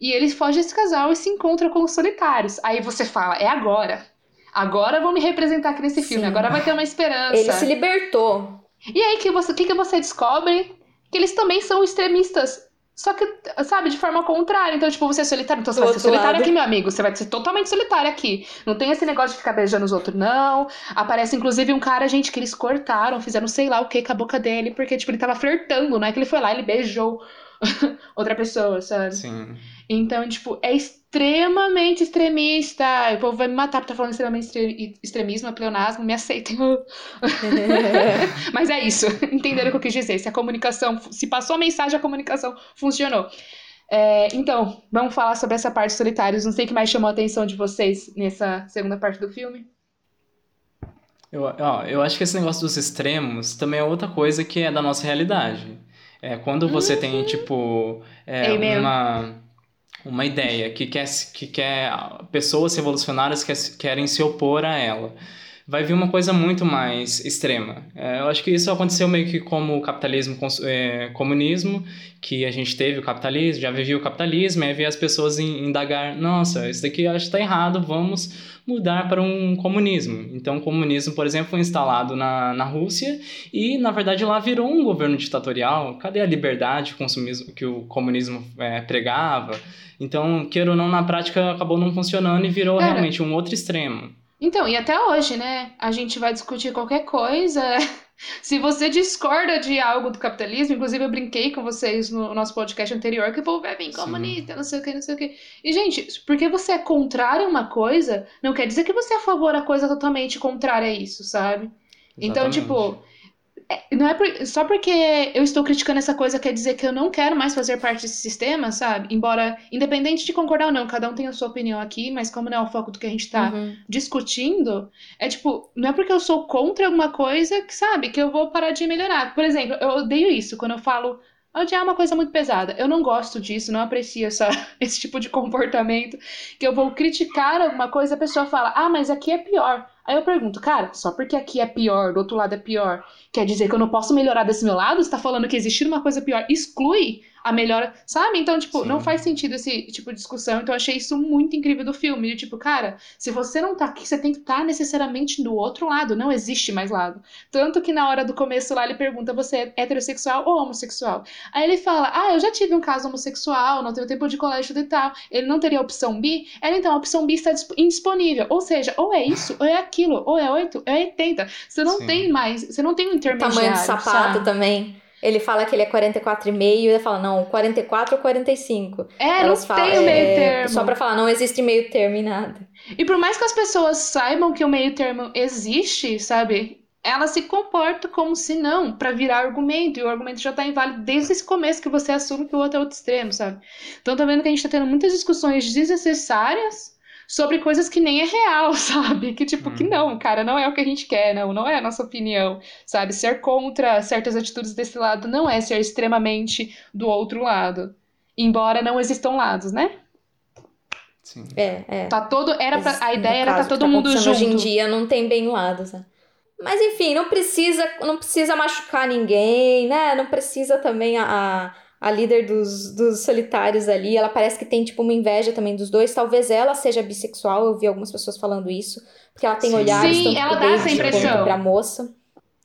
E ele foge desse casal e se encontra com os solitários. Aí você fala, é agora. Agora vão me representar aqui nesse filme. Sim. Agora vai ter uma esperança. Ele se libertou. E aí que você, o que, que você descobre? Que eles também são extremistas. Só que, sabe, de forma contrária. Então, tipo, você é solitário. Então você Do vai ser solitário lado. aqui, meu amigo. Você vai ser totalmente solitário aqui. Não tem esse negócio de ficar beijando os outros, não. Aparece, inclusive, um cara, gente, que eles cortaram, fizeram sei lá o que com a boca dele, porque, tipo, ele tava flertando, não é que ele foi lá, ele beijou outra pessoa, sabe? Sim. Então, tipo, é extremamente extremista. O povo vai me matar por estar falando extremamente extre- extremismo, é pleonasmo, me aceitem. Mas é isso. Entenderam o que eu quis dizer. Se a comunicação, se passou a mensagem, a comunicação funcionou. É, então, vamos falar sobre essa parte solitários. Não sei o que mais chamou a atenção de vocês nessa segunda parte do filme. Eu, ó, eu acho que esse negócio dos extremos também é outra coisa que é da nossa realidade. É, quando você tem, tipo, é, uma, uma ideia que quer, que quer pessoas revolucionárias que querem se opor a ela, vai vir uma coisa muito mais extrema. É, eu acho que isso aconteceu meio que como o capitalismo, é, comunismo, que a gente teve o capitalismo, já vivia o capitalismo, e aí as pessoas in- indagar, nossa, isso daqui acho que está errado, vamos mudar para um comunismo. Então, o comunismo, por exemplo, foi instalado na, na Rússia e, na verdade, lá virou um governo ditatorial. Cadê a liberdade que o, consumismo, que o comunismo é, pregava? Então, queira ou não, na prática acabou não funcionando e virou Cara, realmente um outro extremo. Então, e até hoje, né? A gente vai discutir qualquer coisa. Se você discorda de algo do capitalismo, inclusive eu brinquei com vocês no nosso podcast anterior que o povo vai vir comunista, não sei o que, não sei o que. E, gente, porque você é contrário a uma coisa, não quer dizer que você é a favor da coisa totalmente contrária a isso, sabe? Então, Exatamente. tipo, é- não é por- só porque eu estou criticando essa coisa quer dizer que eu não quero mais fazer parte desse sistema, sabe? Embora, independente de concordar ou não, cada um tem a sua opinião aqui, mas como não é o foco do que a gente tá Uhum. discutindo, é tipo, não é porque eu sou contra alguma coisa que, sabe, que eu vou parar de melhorar. Por exemplo, eu odeio isso quando eu falo. Odiar é uma coisa muito pesada. Eu não gosto disso, não aprecio essa, esse tipo de comportamento. Que eu vou criticar alguma coisa, a pessoa fala, ah, mas aqui é pior. Aí eu pergunto, cara, só porque aqui é pior, do outro lado é pior, quer dizer que eu não posso melhorar desse meu lado? Você tá falando que existir uma coisa pior exclui a melhora, sabe? Então, tipo, Sim. não faz sentido esse tipo de discussão. Então, eu achei isso muito incrível do filme. De, tipo, cara, se você não tá aqui, você tem que estar necessariamente do outro lado. Não existe mais lado. Tanto que na hora do começo lá ele pergunta: você é heterossexual ou homossexual? Aí ele fala: Ah, eu já tive um caso homossexual, não tenho tempo de colégio e tal. Ele não teria a opção bi? Ela, então, a opção bi está disp- indisponível. Ou seja, ou é isso, ou é aquilo, ou é 8, ou é 80. Você não Sim. tem mais, você não tem um intermediário. Tamanho de sapato sabe? também. Ele fala que ele é 44,5 e ele fala, não, 44 ou 45. É, Elas não falam, tem o meio é, termo. Só pra falar, não existe meio termo em nada. E por mais que as pessoas saibam que o meio termo existe, sabe? Elas se comportam como se não, pra virar argumento. E o argumento já tá inválido desde esse começo que você assume que o outro é outro extremo, sabe? Então tá vendo que a gente tá tendo muitas discussões desnecessárias sobre coisas que nem é real, sabe? Que tipo, que Hum. não, cara, não é o que a gente quer, não, não é a nossa opinião, sabe? Ser contra certas atitudes desse lado não é ser extremamente do outro lado. Embora não existam lados, né? Sim. É, é. Tá todo. Era pra, a ideia era que todo tá mundo junto. Hoje em dia não tem bem lados, né? Mas enfim, não precisa, não precisa machucar ninguém, né? Não precisa também a, a líder dos, dos solitários ali. Ela parece que tem tipo uma inveja também dos dois. Talvez ela seja bissexual, eu vi algumas pessoas falando isso. Porque ela tem Sim. olhares Sim, tanto ela dá essa impressão. pra moça.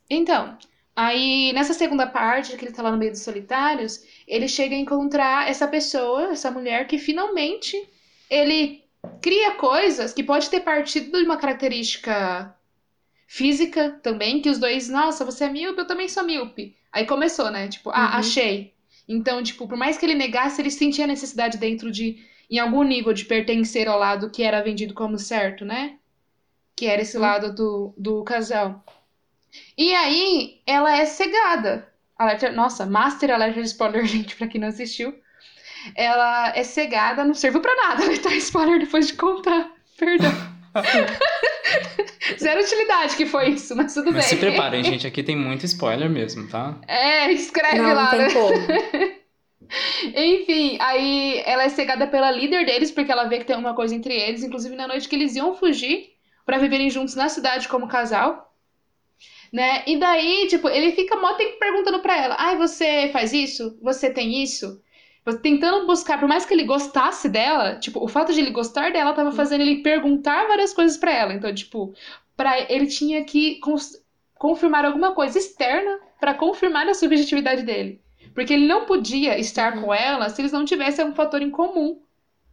Então, aí nessa segunda parte, que ele tá lá no meio dos solitários, ele chega a encontrar essa pessoa, essa mulher que finalmente ele cria coisas que pode ter partido de uma característica física também, que os dois, nossa, você é míope, eu também sou míope. Aí começou, né? Tipo, ah, Uhum. achei. Então, tipo, por mais que ele negasse, ele sentia a necessidade dentro de, em algum nível, de pertencer ao lado que era vendido como certo, né? Que era esse lado do, do casal. E aí, ela é cegada. Alerta, nossa, master alerta de spoiler, gente, pra quem não assistiu. Ela é cegada, não serviu pra nada? Tá spoiler depois de contar. Perdão. Zero utilidade que foi isso, mas tudo Mas bem. se preparem, gente, aqui tem muito spoiler mesmo, tá? É, escreve Não, lá, não né? tem como. Enfim, aí ela é cegada pela líder deles, porque ela vê que tem uma coisa entre eles, inclusive na noite que eles iam fugir pra viverem juntos na cidade como casal. Né? E daí, tipo, ele fica mó tempo perguntando pra ela: ai, você faz isso? Você tem isso? Tentando buscar, por mais que ele gostasse dela, tipo, o fato de ele gostar dela tava fazendo ele perguntar várias coisas pra ela. Então, tipo, para ele tinha que confirmar alguma coisa externa pra confirmar a subjetividade dele. Porque ele não podia estar com ela se eles não tivessem um fator em comum,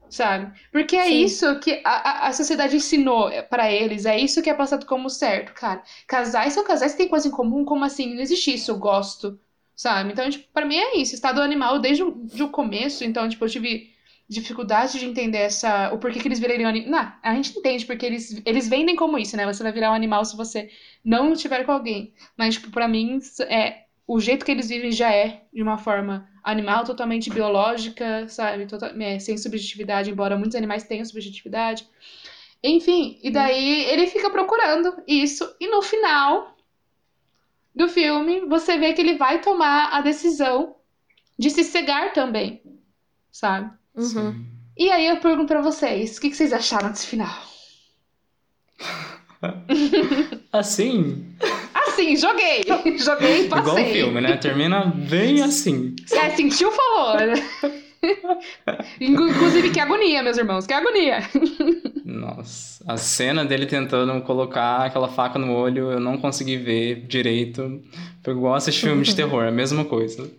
sabe? Porque é Sim. isso que a, a- sociedade ensinou pra eles, é isso que é passado como certo, cara. Casais são casais que têm coisa em comum, como assim? Não existe isso, eu gosto, sabe? Então, tipo, pra mim é isso, estado animal desde o, de o começo, então, tipo, eu tive dificuldade de entender essa, o porquê que eles virariam animal. Não, a gente entende porque eles, eles vendem como isso, né? Você vai virar um animal se você não estiver com alguém. Mas, tipo, pra mim, é, o jeito que eles vivem já é de uma forma animal, totalmente biológica, sabe? Tota- é, sem subjetividade, embora muitos animais tenham subjetividade. Enfim, e daí ele fica procurando isso, e no final do filme, você vê que ele vai tomar a decisão de se cegar também, sabe? Uhum. E aí eu pergunto pra vocês, o que que vocês acharam desse final? Assim, Assim, joguei! Joguei e igual o passei. filme, né? Termina bem assim. É, sentiu, falou. Inclu- Inclusive, que agonia, meus irmãos, que agonia. Nossa, a cena dele tentando colocar aquela faca no olho, eu não consegui ver direito. Foi igual assistir filme de terror, a mesma coisa.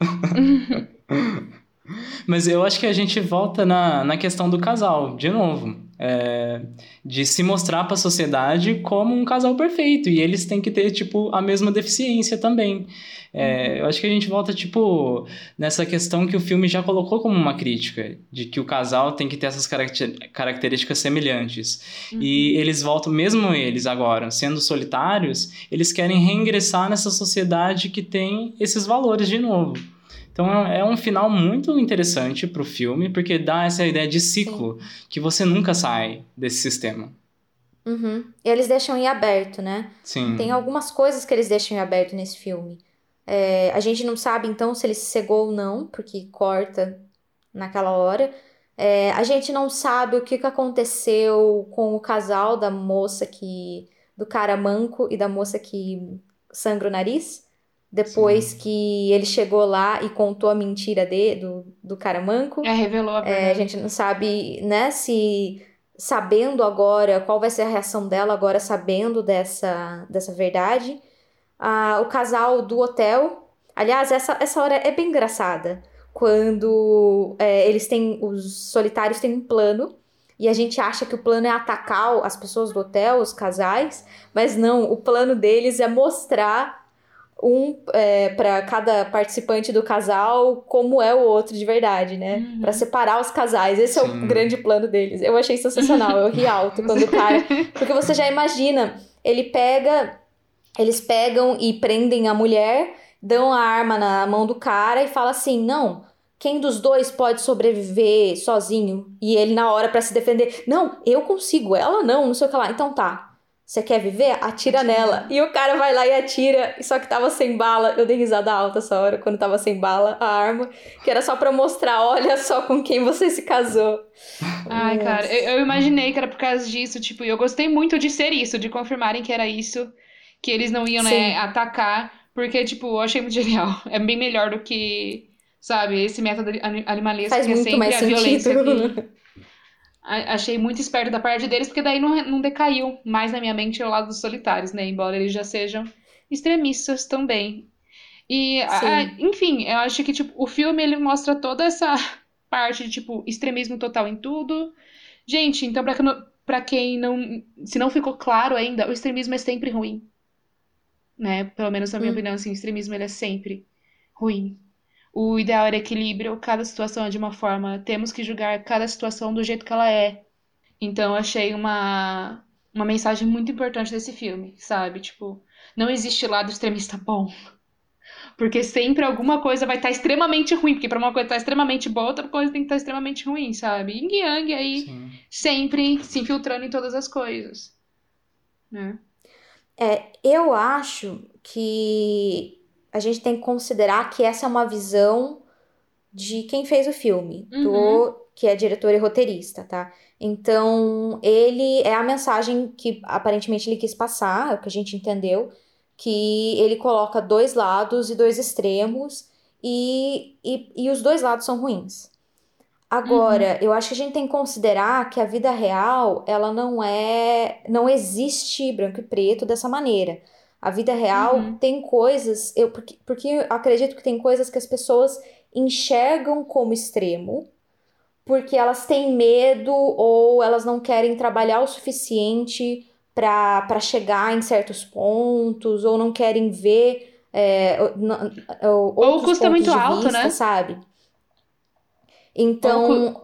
Mas eu acho que a gente volta na, na questão do casal, de novo. É, de se mostrar para a sociedade como um casal perfeito. E eles têm que ter, tipo, a mesma deficiência também. É, Eu acho que a gente volta, tipo, nessa questão que o filme já colocou como uma crítica, de que o casal tem que ter essas caracter- características semelhantes. E eles voltam, mesmo eles agora, sendo solitários, eles querem reingressar nessa sociedade que tem esses valores de novo. Então é um final muito interessante pro filme, porque dá essa ideia de ciclo, que você nunca sai desse sistema. Uhum. E eles deixam em aberto, né? Sim. Tem algumas coisas que eles deixam em aberto nesse filme. É, a gente não sabe, então, se ele se cegou ou não, porque corta naquela hora. É, a gente não sabe o que, que aconteceu com o casal da moça que. do cara manco e da moça que sangra o nariz. Depois que ele chegou lá e contou a mentira de, do, do cara manco. É, revelou a É, a verdade. gente não sabe, né, se sabendo agora qual vai ser a reação dela agora sabendo dessa, dessa verdade. Ah, o casal do hotel. Aliás, essa, essa hora é bem engraçada. Quando é, eles têm. Os solitários têm um plano. E a gente acha que o plano é atacar as pessoas do hotel, os casais. Mas não, o plano deles é mostrar um é, para cada participante do casal como é o outro de verdade, né? Uhum. Pra separar os casais. Esse é Sim. o grande plano deles. Eu achei sensacional. Eu ri alto quando o cara. Porque você já imagina, ele pega. Eles pegam e prendem a mulher, dão a arma na mão do cara e fala assim: não. Quem dos dois pode sobreviver sozinho? E ele, na hora, pra se defender, não, eu consigo, ela não, não sei o que lá. Então tá, você quer viver? Atira nela. E o cara vai lá e atira, só que tava sem bala. Eu dei risada alta essa hora, quando tava sem bala, a arma. Que era só pra mostrar, olha só com quem você se casou. Ai, Nossa. cara, eu, eu imaginei que era por causa disso, tipo, e eu gostei muito de ser isso, de confirmarem que era isso, que eles não iam, né, Sim. atacar, porque, tipo, eu achei muito genial. É bem melhor do que, sabe, esse método ani- animalesco Faz que é sempre a violência. sentido. que- A- Achei muito esperto da parte deles, porque daí não, não decaiu mais na minha mente o lado dos solitários, né? Embora eles já sejam extremistas também. E, a- enfim, eu acho que tipo, o filme ele mostra toda essa parte de tipo extremismo total em tudo, Gente, então pra, que pra quem não. Se não ficou claro ainda, o extremismo é sempre ruim. Né? Pelo menos na minha Hum. opinião, assim, o extremismo ele é sempre ruim. O ideal era equilíbrio, cada situação é de uma forma. Temos que julgar cada situação do jeito que ela é. Então, eu achei uma, uma mensagem muito importante desse filme, sabe? Tipo, não existe lado extremista bom. Porque sempre alguma coisa vai estar extremamente ruim. Porque pra uma coisa estar extremamente boa, outra coisa tem que estar extremamente ruim, sabe? Yin Yang aí Sim. sempre se infiltrando em todas as coisas. Né? É, eu acho que a gente tem que considerar que essa é uma visão de quem fez o filme, do Uhum. que é diretor e roteirista, tá? Então, ele é a mensagem que aparentemente ele quis passar, é o que a gente entendeu, que ele coloca dois lados e dois extremos, e, e, e os dois lados são ruins. Agora, eu acho que a gente tem que considerar que a vida real, ela não é, não existe branco e preto dessa maneira. A vida real Uhum. tem coisas, eu porque, porque eu acredito que tem coisas que as pessoas enxergam como extremo, porque elas têm medo ou elas não querem trabalhar o suficiente para chegar em certos pontos, ou não querem ver é, o- n- o- outros custa muito alto, vista, né? sabe? Então,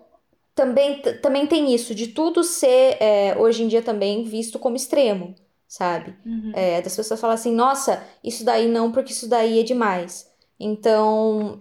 também, também tem isso, de tudo ser, é, hoje em dia também, visto como extremo, sabe? Uhum. É, das pessoas falam assim, nossa, isso daí não, porque isso daí é demais. Então,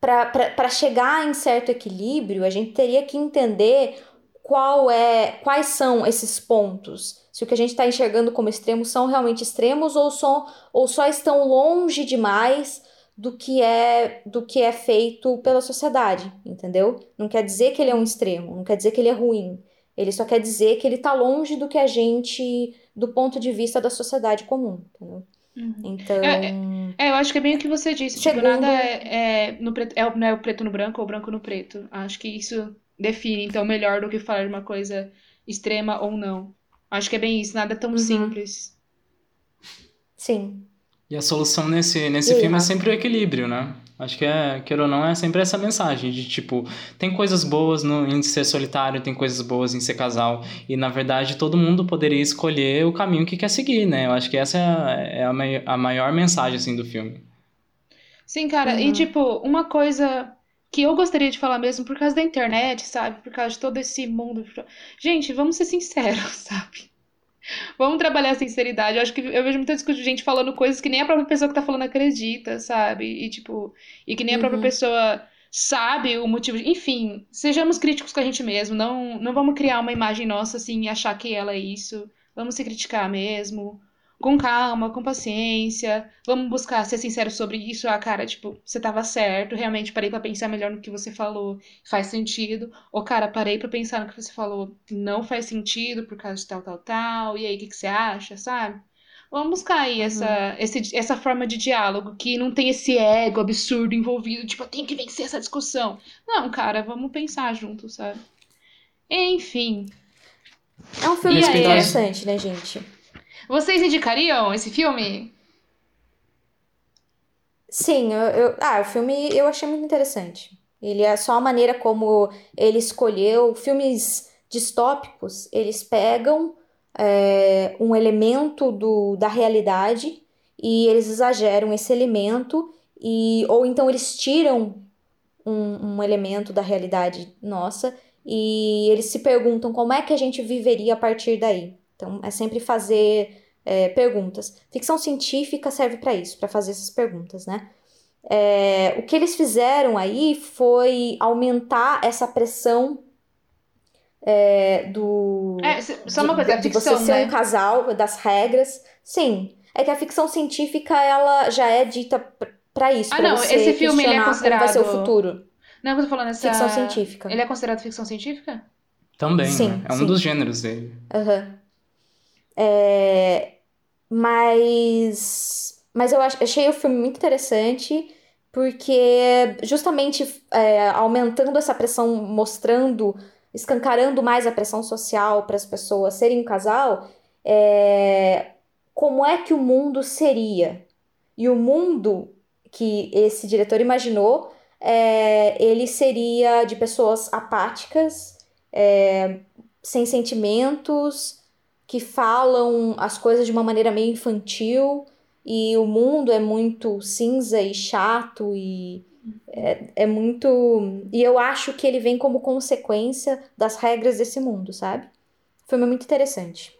para chegar em certo equilíbrio, a gente teria que entender qual é, quais são esses pontos. Se o que a gente está enxergando como extremos são realmente extremos ou, só ou só estão longe demais do que é do que é feito pela sociedade, entendeu? Não quer dizer que ele é um extremo, não quer dizer que ele é ruim. Ele só quer dizer que ele está longe do que a gente, do ponto de vista da sociedade comum, entendeu? Uhum. Então, É, eu acho que é bem o que você disse. Tipo, Segundo- nada é, é no preto, é, o- não é o preto no branco ou o branco no preto. Acho que isso define, então, melhor do que falar de uma coisa extrema ou não. Acho que é bem isso, nada é tão Uhum. simples. sim. E a solução nesse, nesse E filme é Rafa? sempre o equilíbrio, né? Acho que é, queira ou não, é sempre essa mensagem de tipo, tem coisas boas no, em ser solitário, tem coisas boas em ser casal. E na verdade todo mundo poderia escolher o caminho que quer seguir, né? Eu acho que essa é a, é a, mai- a maior mensagem assim, do filme. Sim, cara, e Uhum. tipo, uma coisa que eu gostaria de falar mesmo por causa da internet, sabe? Por causa de todo esse mundo. Gente, vamos ser sinceros, sabe? Vamos trabalhar a sinceridade. Eu acho que eu vejo muita gente falando coisas que nem a própria pessoa que tá falando acredita, sabe? E tipo, e que nem a própria Uhum. pessoa sabe o motivo. de- Enfim, sejamos críticos com a gente mesmo. Não, não vamos criar uma imagem nossa assim e achar que ela é isso. Vamos se criticar mesmo. Com calma, com paciência. Vamos buscar ser sincero sobre isso. Ah, cara, tipo, você tava certo. Realmente parei pra pensar melhor no que você falou. Faz sentido. Ou, cara, parei pra pensar no que você falou. Não faz sentido por causa de tal, tal, tal. E aí, o que que você acha, sabe? Vamos buscar aí essa, esse, essa forma de diálogo que não tem esse ego absurdo envolvido. Tipo, eu tenho que vencer essa discussão. Não, cara, vamos pensar junto, sabe? Enfim. É um filme E interessante, né, gente? Vocês indicariam esse filme? Sim, eu, eu- ah, o filme eu achei muito interessante. Ele é só a maneira como ele escolheu filmes distópicos, eles pegam é, um elemento do, da realidade e eles exageram esse elemento e ou então eles tiram um, um elemento da realidade nossa e eles se perguntam como é que a gente viveria a partir daí. Então é sempre fazer é, perguntas. Ficção científica serve para isso, para fazer essas perguntas, né? É, o que eles fizeram aí foi aumentar essa pressão é, do É, só de, uma coisa, é de ficção, você ser né? um casal, das regras. Sim, é que a ficção científica ela já é dita para isso, Ah, para não, você esse filme, ele é como vai ser o considerado- futuro. Não, eu tô falando essa... Ficção científica. Ele é considerado ficção científica? Também, Sim, né? É um sim. dos gêneros dele. Aham. É, mas, mas eu ach- achei o filme muito interessante porque justamente é, aumentando essa pressão, mostrando, escancarando mais a pressão social para as pessoas serem um casal, é, como é que o mundo seria? E o mundo que esse diretor imaginou, é, ele seria de pessoas apáticas é, sem sentimentos, que falam as coisas de uma maneira meio infantil e o mundo é muito cinza e chato e é, é muito. E eu acho que ele vem como consequência das regras desse mundo, sabe? Foi muito interessante.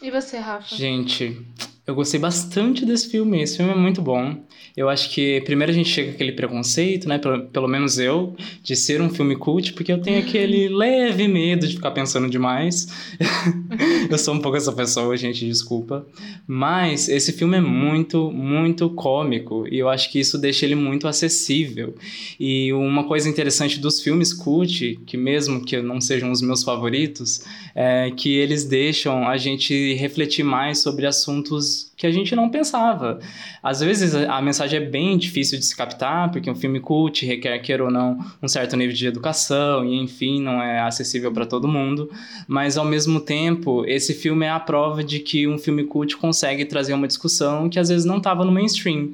E você, Rafa? Gente, eu gostei bastante desse filme. Esse filme é muito bom. Eu acho que primeiro a gente chega aquele preconceito, né? Pelo, pelo menos eu, de ser um filme cult, porque eu tenho aquele leve medo de ficar pensando demais. eu sou um pouco essa pessoa, gente, desculpa. Mas esse filme é muito, muito cômico e eu acho que isso deixa ele muito acessível. E uma coisa interessante dos filmes cult, que mesmo que não sejam os meus favoritos, é que eles deixam a gente refletir mais sobre assuntos que a gente não pensava. Às vezes a mensagem é bem difícil de se captar, porque um filme cult requer, queira ou não, um certo nível de educação e, enfim, não é acessível para todo mundo. Mas, ao mesmo tempo, esse filme é a prova de que um filme cult consegue trazer uma discussão que às vezes não estava no mainstream.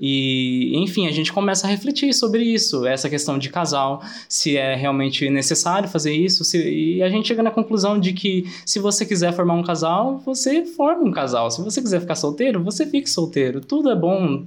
E, enfim, a gente começa a refletir sobre isso, essa questão de casal, se é realmente necessário fazer isso, se, e a gente chega na conclusão de que se você quiser formar um casal, você forma um casal. Se você quiser ficar solteiro, você fique solteiro. Tudo é bom,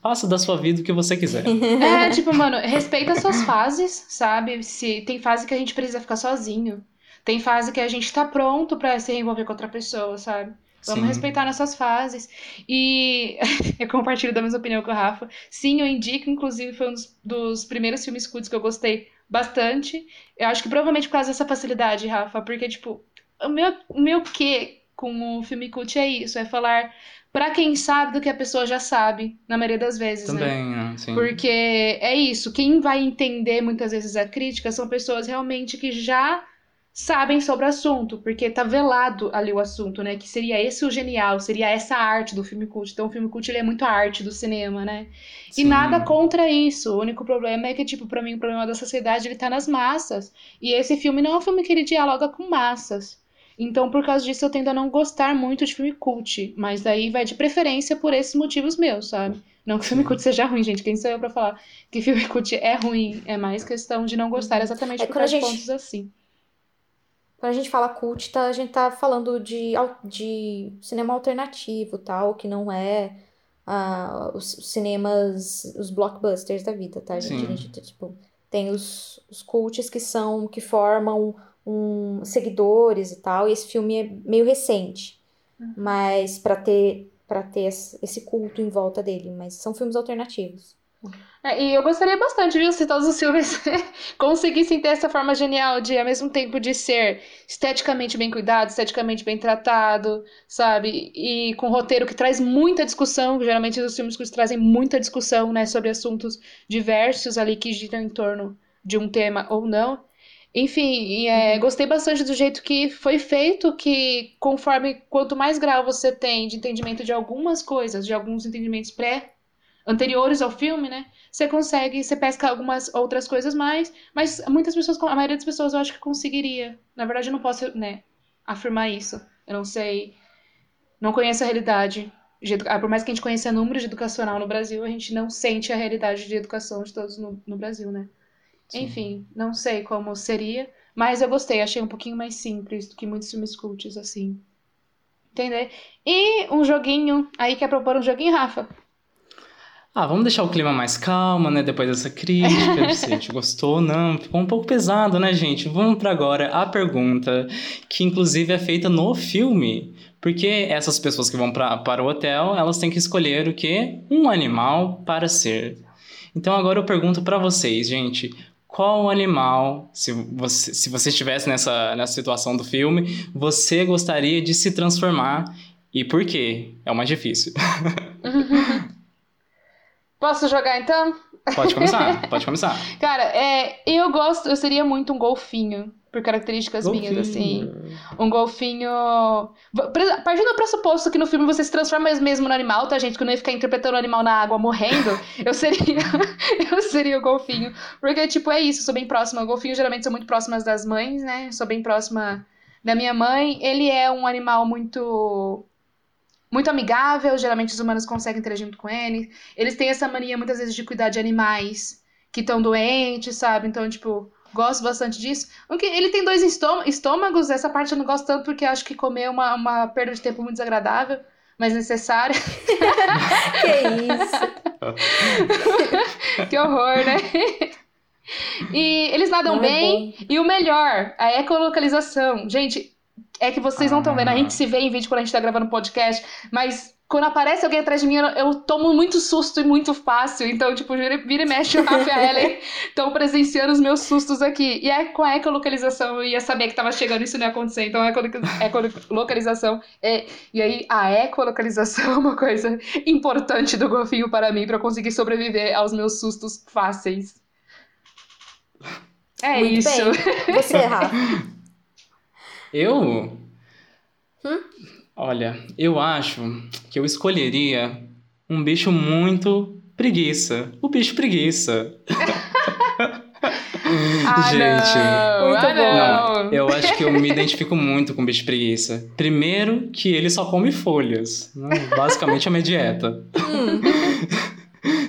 faça da sua vida o que você quiser. É, tipo, mano, respeita suas fases, sabe? Se tem fase que a gente precisa ficar sozinho. Tem fase que a gente tá pronto para se envolver com outra pessoa, sabe? Vamos Sim. respeitar nossas fases. E eu compartilho da mesma opinião com o Rafa. Sim, eu indico, inclusive, foi um dos, dos primeiros filmes cults que eu gostei bastante. Eu acho que provavelmente por causa dessa facilidade, Rafa, porque, tipo, o meu, o meu quê com o filme cult é isso, é falar para quem sabe do que a pessoa já sabe, na maioria das vezes, Também, né? Sim. Porque é isso, quem vai entender muitas vezes a crítica são pessoas realmente que já sabem sobre o assunto, porque tá velado ali o assunto, né? Que seria esse o genial, seria essa a arte do filme cult. Então o filme cult ele é muito a arte do cinema, né? Sim. E nada contra isso. O único problema é que, tipo, para mim o problema da sociedade ele tá nas massas. E esse filme não é um filme que ele dialoga com massas. Então, por causa disso, eu tendo a não gostar muito de filme cult. Mas daí vai de preferência por esses motivos meus, sabe? Não que filme cult seja ruim, gente. Quem sou eu pra falar que filme cult é ruim? É mais questão de não gostar exatamente é por causa gente... de pontos assim. Quando a gente fala cult, tá, a gente tá falando de, de cinema alternativo, tal, que não é uh, os cinemas, os blockbusters da vida, tá? A gente, a gente tipo, tem os, os cults que são, que formam um, seguidores e tal, e esse filme é meio recente, uhum. mas para ter para ter esse culto em volta dele, mas são filmes alternativos. É, e eu gostaria bastante, viu, se todos os filmes conseguissem ter essa forma genial de, ao mesmo tempo, de ser esteticamente bem cuidado, esteticamente bem tratado, sabe? E com um roteiro que traz muita discussão, geralmente os filmes que trazem muita discussão, né, sobre assuntos diversos ali que giram em torno de um tema ou não. Enfim, é, uhum. gostei bastante do jeito que foi feito, que conforme quanto mais grau você tem de entendimento de algumas coisas, de alguns entendimentos pré anteriores ao filme, né? Você consegue, você pesca algumas outras coisas mais, mas muitas pessoas, a maioria das pessoas eu acho que conseguiria. Na verdade, eu não posso, né, afirmar isso. Eu não sei, não conheço a realidade. Ah, por mais que a gente conheça número de educacional no Brasil, a gente não sente a realidade de educação de todos no, no Brasil, né? Sim. Enfim, não sei como seria, mas eu gostei, achei um pouquinho mais simples do que muitos filmes cults, assim. Entender? E um joguinho, aí quer propor um joguinho, Rafa? Ah, vamos deixar o clima mais calmo, né? Depois dessa crítica, se a gente gostou ou não. Ficou um pouco pesado, né, gente? Vamos para agora a pergunta, que inclusive é feita no filme. Porque essas pessoas que vão pra, para o hotel, elas têm que escolher o quê? Um animal para ser. Então agora eu pergunto para vocês, gente. Qual animal, se você, se você estivesse nessa, nessa situação do filme, você gostaria de se transformar e por quê? É o mais difícil. Posso jogar então? Pode começar, pode começar. Cara, é, eu gosto, eu seria muito um golfinho, por características golfinho. minhas, assim. Um golfinho. Partindo do pressuposto que no filme você se transforma mesmo no animal, tá, gente? Que eu não ia ficar interpretando o animal na água morrendo, eu seria. eu seria o golfinho. Porque, tipo, é isso, eu sou bem próxima. O golfinho geralmente são muito próximas das mães, né? Sou bem próxima da minha mãe. Ele é um animal muito muito amigável, geralmente os humanos conseguem interagir junto com eles. Eles têm essa mania muitas vezes de cuidar de animais que estão doentes, sabe? Então, tipo, Gosto bastante disso. Ele tem dois estômagos, essa parte eu não gosto tanto porque acho que comer é uma, uma perda de tempo muito desagradável, mas necessária. que isso? que horror, né? E eles nadam não é bem. É e o melhor, a ecolocalização. Gente, é que vocês não estão vendo, a gente se vê em vídeo quando a gente tá gravando podcast, mas quando aparece alguém atrás de mim, eu, eu tomo muito susto e muito fácil. Então, tipo, vira, vira e mexe, o Rafa e a Ellen estão presenciando os meus sustos aqui. E é com a ecolocalização, eu ia saber que tava chegando, isso não ia acontecer. Então, a ecolocalização é... E aí, a ecolocalização é uma coisa importante do golfinho para mim, para conseguir sobreviver aos meus sustos fáceis. É muito isso. Bem. Você, Rafa. Eu? Hum? Olha, eu acho que eu escolheria um bicho muito preguiça. O bicho preguiça. ah, Gente, não. Muito ah, bom. Não, eu acho que eu me identifico muito com o bicho preguiça. Primeiro, que ele só come folhas. Né? Basicamente, é a minha dieta. Hum.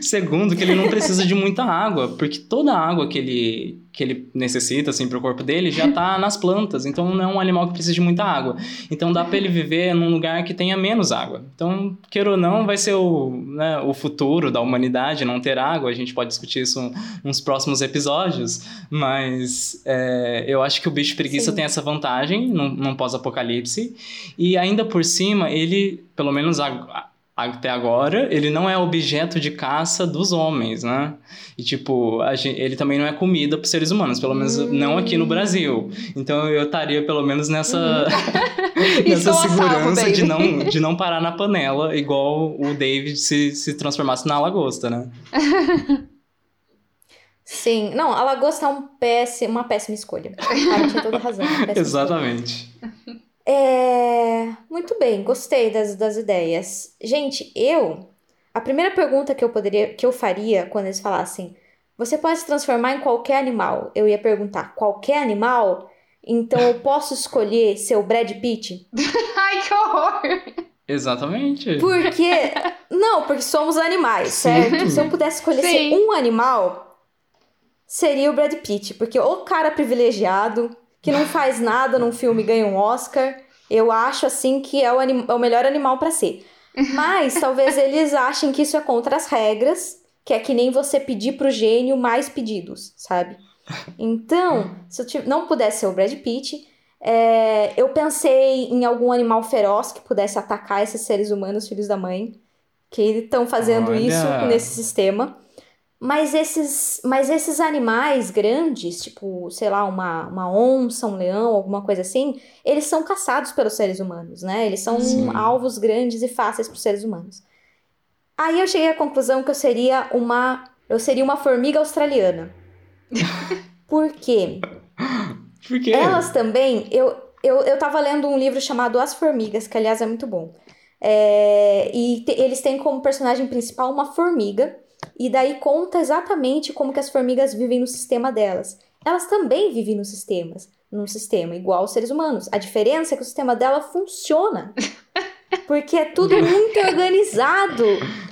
Segundo, que ele não precisa de muita água, porque toda a água que ele, que ele necessita, assim, pro corpo dele já tá nas plantas. Então, não é um animal que precisa de muita água. Então, dá para ele viver num lugar que tenha menos água. Então, queira ou não, vai ser o, né, o futuro da humanidade não ter água. A gente pode discutir isso nos próximos episódios. Mas é, eu acho que o bicho preguiça Sim. tem essa vantagem num, num pós-apocalipse. E ainda por cima, ele, pelo menos a, até agora, ele não é objeto de caça dos homens, né? E, tipo, gente, ele também não é comida para seres humanos, pelo menos hum. não aqui no Brasil. Então eu estaria, pelo menos, nessa, hum. nessa segurança de, não, de não parar na panela, igual o David se, se transformasse na lagosta, né? Sim, não, a lagosta é um péssimo, uma péssima escolha. Cara, tinha toda razão. Exatamente. Escolha. É... Muito bem, gostei das, das ideias. Gente, eu. A primeira pergunta que eu poderia, que eu faria quando eles falassem, você pode se transformar em qualquer animal? Eu ia perguntar, qualquer animal? Então eu posso escolher ser o Brad Pitt? Ai, que horror! Exatamente. Porque. Não, porque somos animais, certo? Sim. Se eu pudesse escolher Sim. ser um animal, seria o Brad Pitt. Porque o cara privilegiado, que não faz nada num filme e ganha um Oscar. Eu acho assim que é o, é o melhor animal para ser. Mas talvez eles achem que isso é contra as regras, que é que nem você pedir pro gênio mais pedidos, sabe? Então, se eu não pudesse ser o Brad Pitt, é, eu pensei em algum animal feroz que pudesse atacar esses seres humanos, filhos da mãe, que estão fazendo Olha. isso nesse sistema. Mas esses, mas esses animais grandes, tipo, sei lá, uma, uma onça, um leão, alguma coisa assim, eles são caçados pelos seres humanos, né? Eles são Sim. alvos grandes e fáceis para os seres humanos. Aí eu cheguei à conclusão que eu seria uma, eu seria uma formiga australiana. Por quê? Por quê? Elas também, eu, eu, eu tava lendo um livro chamado As Formigas, que aliás é muito bom. É, e te, eles têm como personagem principal uma formiga e daí conta exatamente como que as formigas vivem no sistema delas. Elas também vivem nos sistemas, num sistema igual aos seres humanos. A diferença é que o sistema dela funciona. Porque é tudo muito organizado.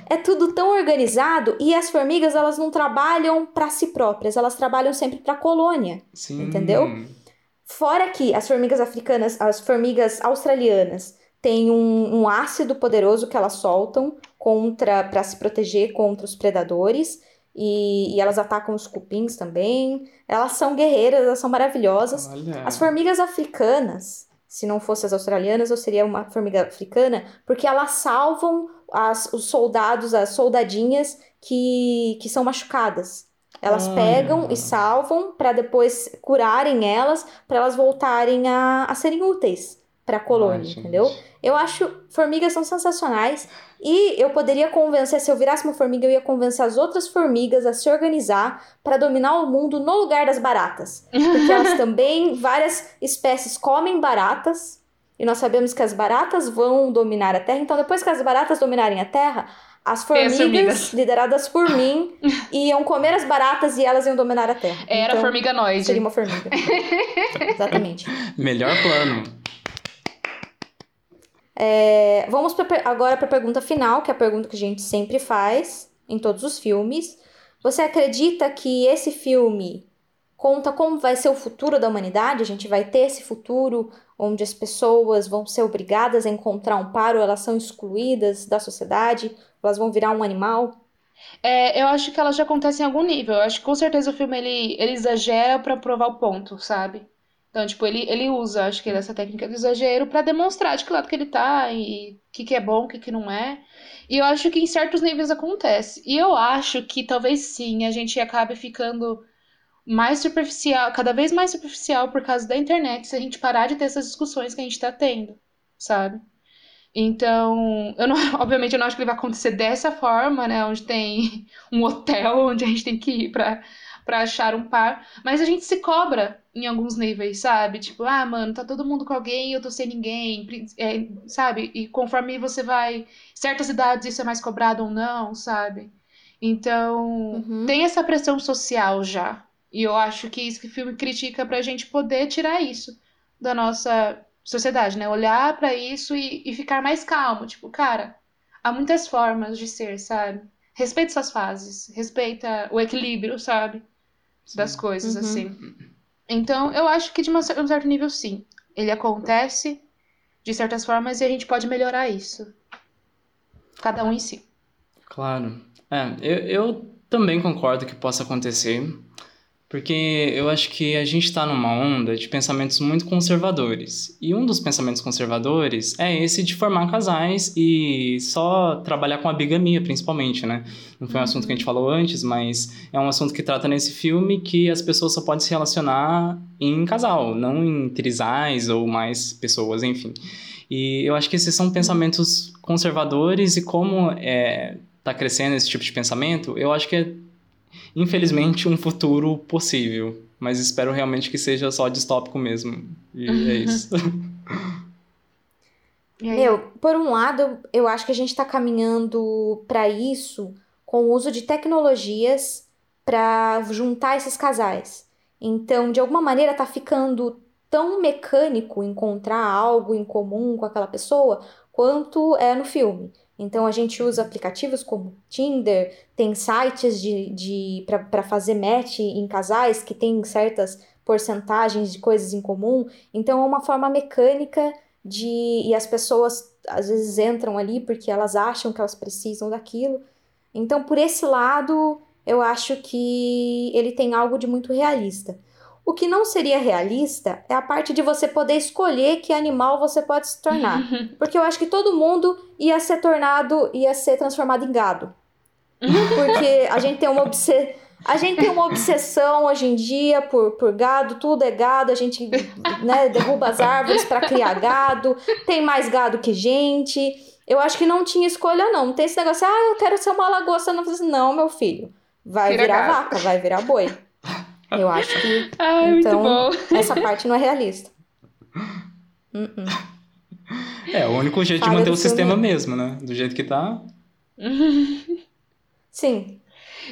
É tudo tão organizado e as formigas elas não trabalham para si próprias, elas trabalham sempre para a colônia. Sim. Entendeu? Fora que as formigas africanas, as formigas australianas têm um, um ácido poderoso que elas soltam contra para se proteger contra os predadores e, e, elas atacam os cupins também. Elas são guerreiras, elas são maravilhosas. Olha. As formigas africanas, se não fossem as australianas, eu seria uma formiga africana, porque elas salvam as, os soldados, as soldadinhas que, que são machucadas. Elas pegam e salvam para depois curarem elas, para elas voltarem a, a serem úteis para a colônia, Ai, entendeu? Eu acho formigas são sensacionais e eu poderia convencer, se eu virasse uma formiga, eu ia convencer as outras formigas a se organizar para dominar o mundo no lugar das baratas. Porque elas também, várias espécies comem baratas, e nós sabemos que as baratas vão dominar a Terra. Então, depois que as baratas dominarem a Terra, as formigas, formigas, lideradas por mim, iam comer as baratas e elas ião dominar a Terra. Era então, formiga noide. Seria uma formiga. Exatamente. Melhor plano. É, vamos pra, agora para a pergunta final, que é a pergunta que a gente sempre faz em todos os filmes. Você acredita que esse filme conta como vai ser o futuro da humanidade. A gente vai ter esse futuro onde as pessoas vão ser obrigadas a encontrar um paro, elas são excluídas da sociedade, elas vão virar um animal. É, eu acho que ela já acontece em algum nível. Eu acho que com certeza o filme ele, ele exagera para provar o ponto, sabe? Então, tipo, ele, ele usa, acho que essa técnica do exagero para demonstrar de que lado que ele tá e o que, que é bom, o que, que não é. E eu acho que em certos níveis acontece. E eu acho que talvez sim a gente acabe ficando mais superficial, cada vez mais superficial por causa da internet, se a gente parar de ter essas discussões que a gente tá tendo, sabe? Então, eu não, obviamente eu não acho que ele vai acontecer dessa forma, né? Onde tem um hotel onde a gente tem que ir pra, pra achar um par. Mas a gente se cobra em alguns níveis, sabe? Tipo, ah, mano, tá todo mundo com alguém e eu tô sem ninguém, é, sabe? E conforme você vai. Certas idades isso é mais cobrado ou não, sabe? Então, uhum. tem essa pressão social já. E eu acho que isso que o filme critica pra gente poder tirar isso da nossa sociedade, né? Olhar para isso e, e ficar mais calmo. Tipo, cara, há muitas formas de ser, sabe? Respeita suas fases, respeita o equilíbrio, sabe? Das coisas, uhum. assim. Então, eu acho que de um certo nível, sim. Ele acontece de certas formas e a gente pode melhorar isso. Cada um em si. Claro. É, eu, eu também concordo que possa acontecer. Porque eu acho que a gente está numa onda de pensamentos muito conservadores. E um dos pensamentos conservadores é esse de formar casais e só trabalhar com a bigamia, principalmente, né? Não foi um assunto que a gente falou antes, mas é um assunto que trata nesse filme que as pessoas só podem se relacionar em casal, não em trisais ou mais pessoas, enfim. E eu acho que esses são pensamentos conservadores e como é, tá crescendo esse tipo de pensamento, eu acho que é infelizmente, um futuro possível. Mas espero realmente que seja só distópico mesmo. E é uhum. isso. Meu, por um lado, eu acho que a gente está caminhando para isso com o uso de tecnologias para juntar esses casais. Então, de alguma maneira, tá ficando tão mecânico encontrar algo em comum com aquela pessoa quanto é no filme. Então a gente usa aplicativos como Tinder, tem sites de, de para fazer match em casais que tem certas porcentagens de coisas em comum. Então é uma forma mecânica de. E as pessoas às vezes entram ali porque elas acham que elas precisam daquilo. Então, por esse lado, eu acho que ele tem algo de muito realista. O que não seria realista é a parte de você poder escolher que animal você pode se tornar. Porque eu acho que todo mundo ia ser tornado, ia ser transformado em gado. Porque a gente tem uma obsessão. A gente tem uma obsessão hoje em dia por, por gado, tudo é gado, a gente né, derruba as árvores para criar gado, tem mais gado que gente. Eu acho que não tinha escolha, não. Não tem esse negócio, ah, eu quero ser uma lagosta. Não, não meu filho. Vai Vira virar gato. vaca, vai virar boi. Eu acho que. Ai, então, essa parte não é realista. Uh -uh. É, o único jeito Falha de manter o sistema mesmo, né? Do jeito que tá. Sim.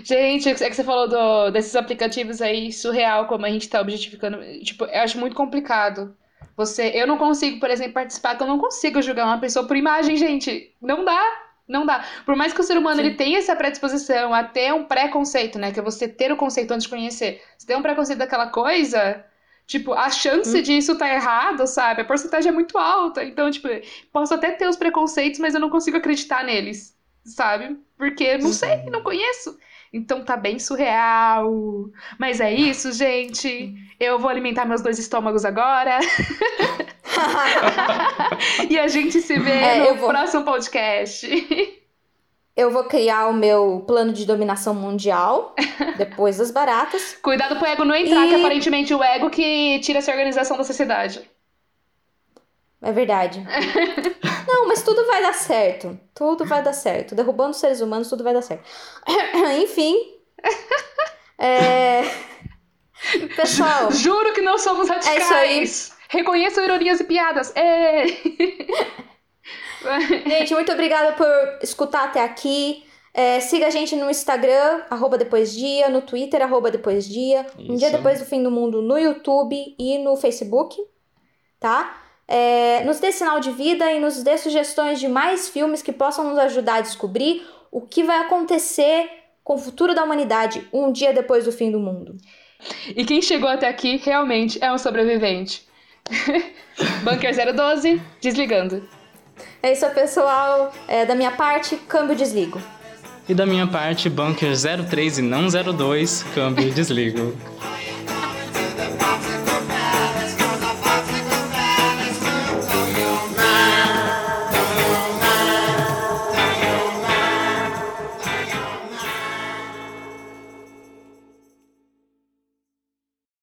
Gente, é que você falou do, desses aplicativos aí surreal, como a gente tá objetificando. Tipo, eu acho muito complicado. Você, eu não consigo, por exemplo, participar, porque eu não consigo julgar uma pessoa por imagem, gente. Não dá. Não dá. Por mais que o ser humano ele tenha essa predisposição a ter um preconceito, né? Que é você ter o conceito antes de conhecer. Se tem um preconceito daquela coisa, tipo, a chance hum. disso tá errado, sabe? A porcentagem é muito alta. Então, tipo, posso até ter os preconceitos, mas eu não consigo acreditar neles, sabe? Porque não sei, não conheço. Então tá bem surreal. Mas é isso, gente. Eu vou alimentar meus dois estômagos agora. e a gente se vê é, no vou... próximo podcast. Eu vou criar o meu plano de dominação mundial depois das baratas. Cuidado pro ego não entrar, e... que aparentemente o ego que tira essa organização da sociedade. É verdade. Não, mas tudo vai dar certo. Tudo vai dar certo. Derrubando seres humanos, tudo vai dar certo. Enfim. É... Pessoal. Juro que não somos radicais. É isso aí. Reconheçam ironias e piadas. É. Gente, muito obrigada por escutar até aqui. É, siga a gente no Instagram, arroba depois dia, no Twitter, arroba depois dia, Isso. um dia depois do fim do mundo no YouTube e no Facebook, tá? É, nos dê sinal de vida e nos dê sugestões de mais filmes que possam nos ajudar a descobrir o que vai acontecer com o futuro da humanidade um dia depois do fim do mundo. E quem chegou até aqui realmente é um sobrevivente. Bunker 012, desligando. É isso, pessoal. É, da minha parte, câmbio desligo. E da minha parte, Bunker 03 e não 02, câmbio desligo.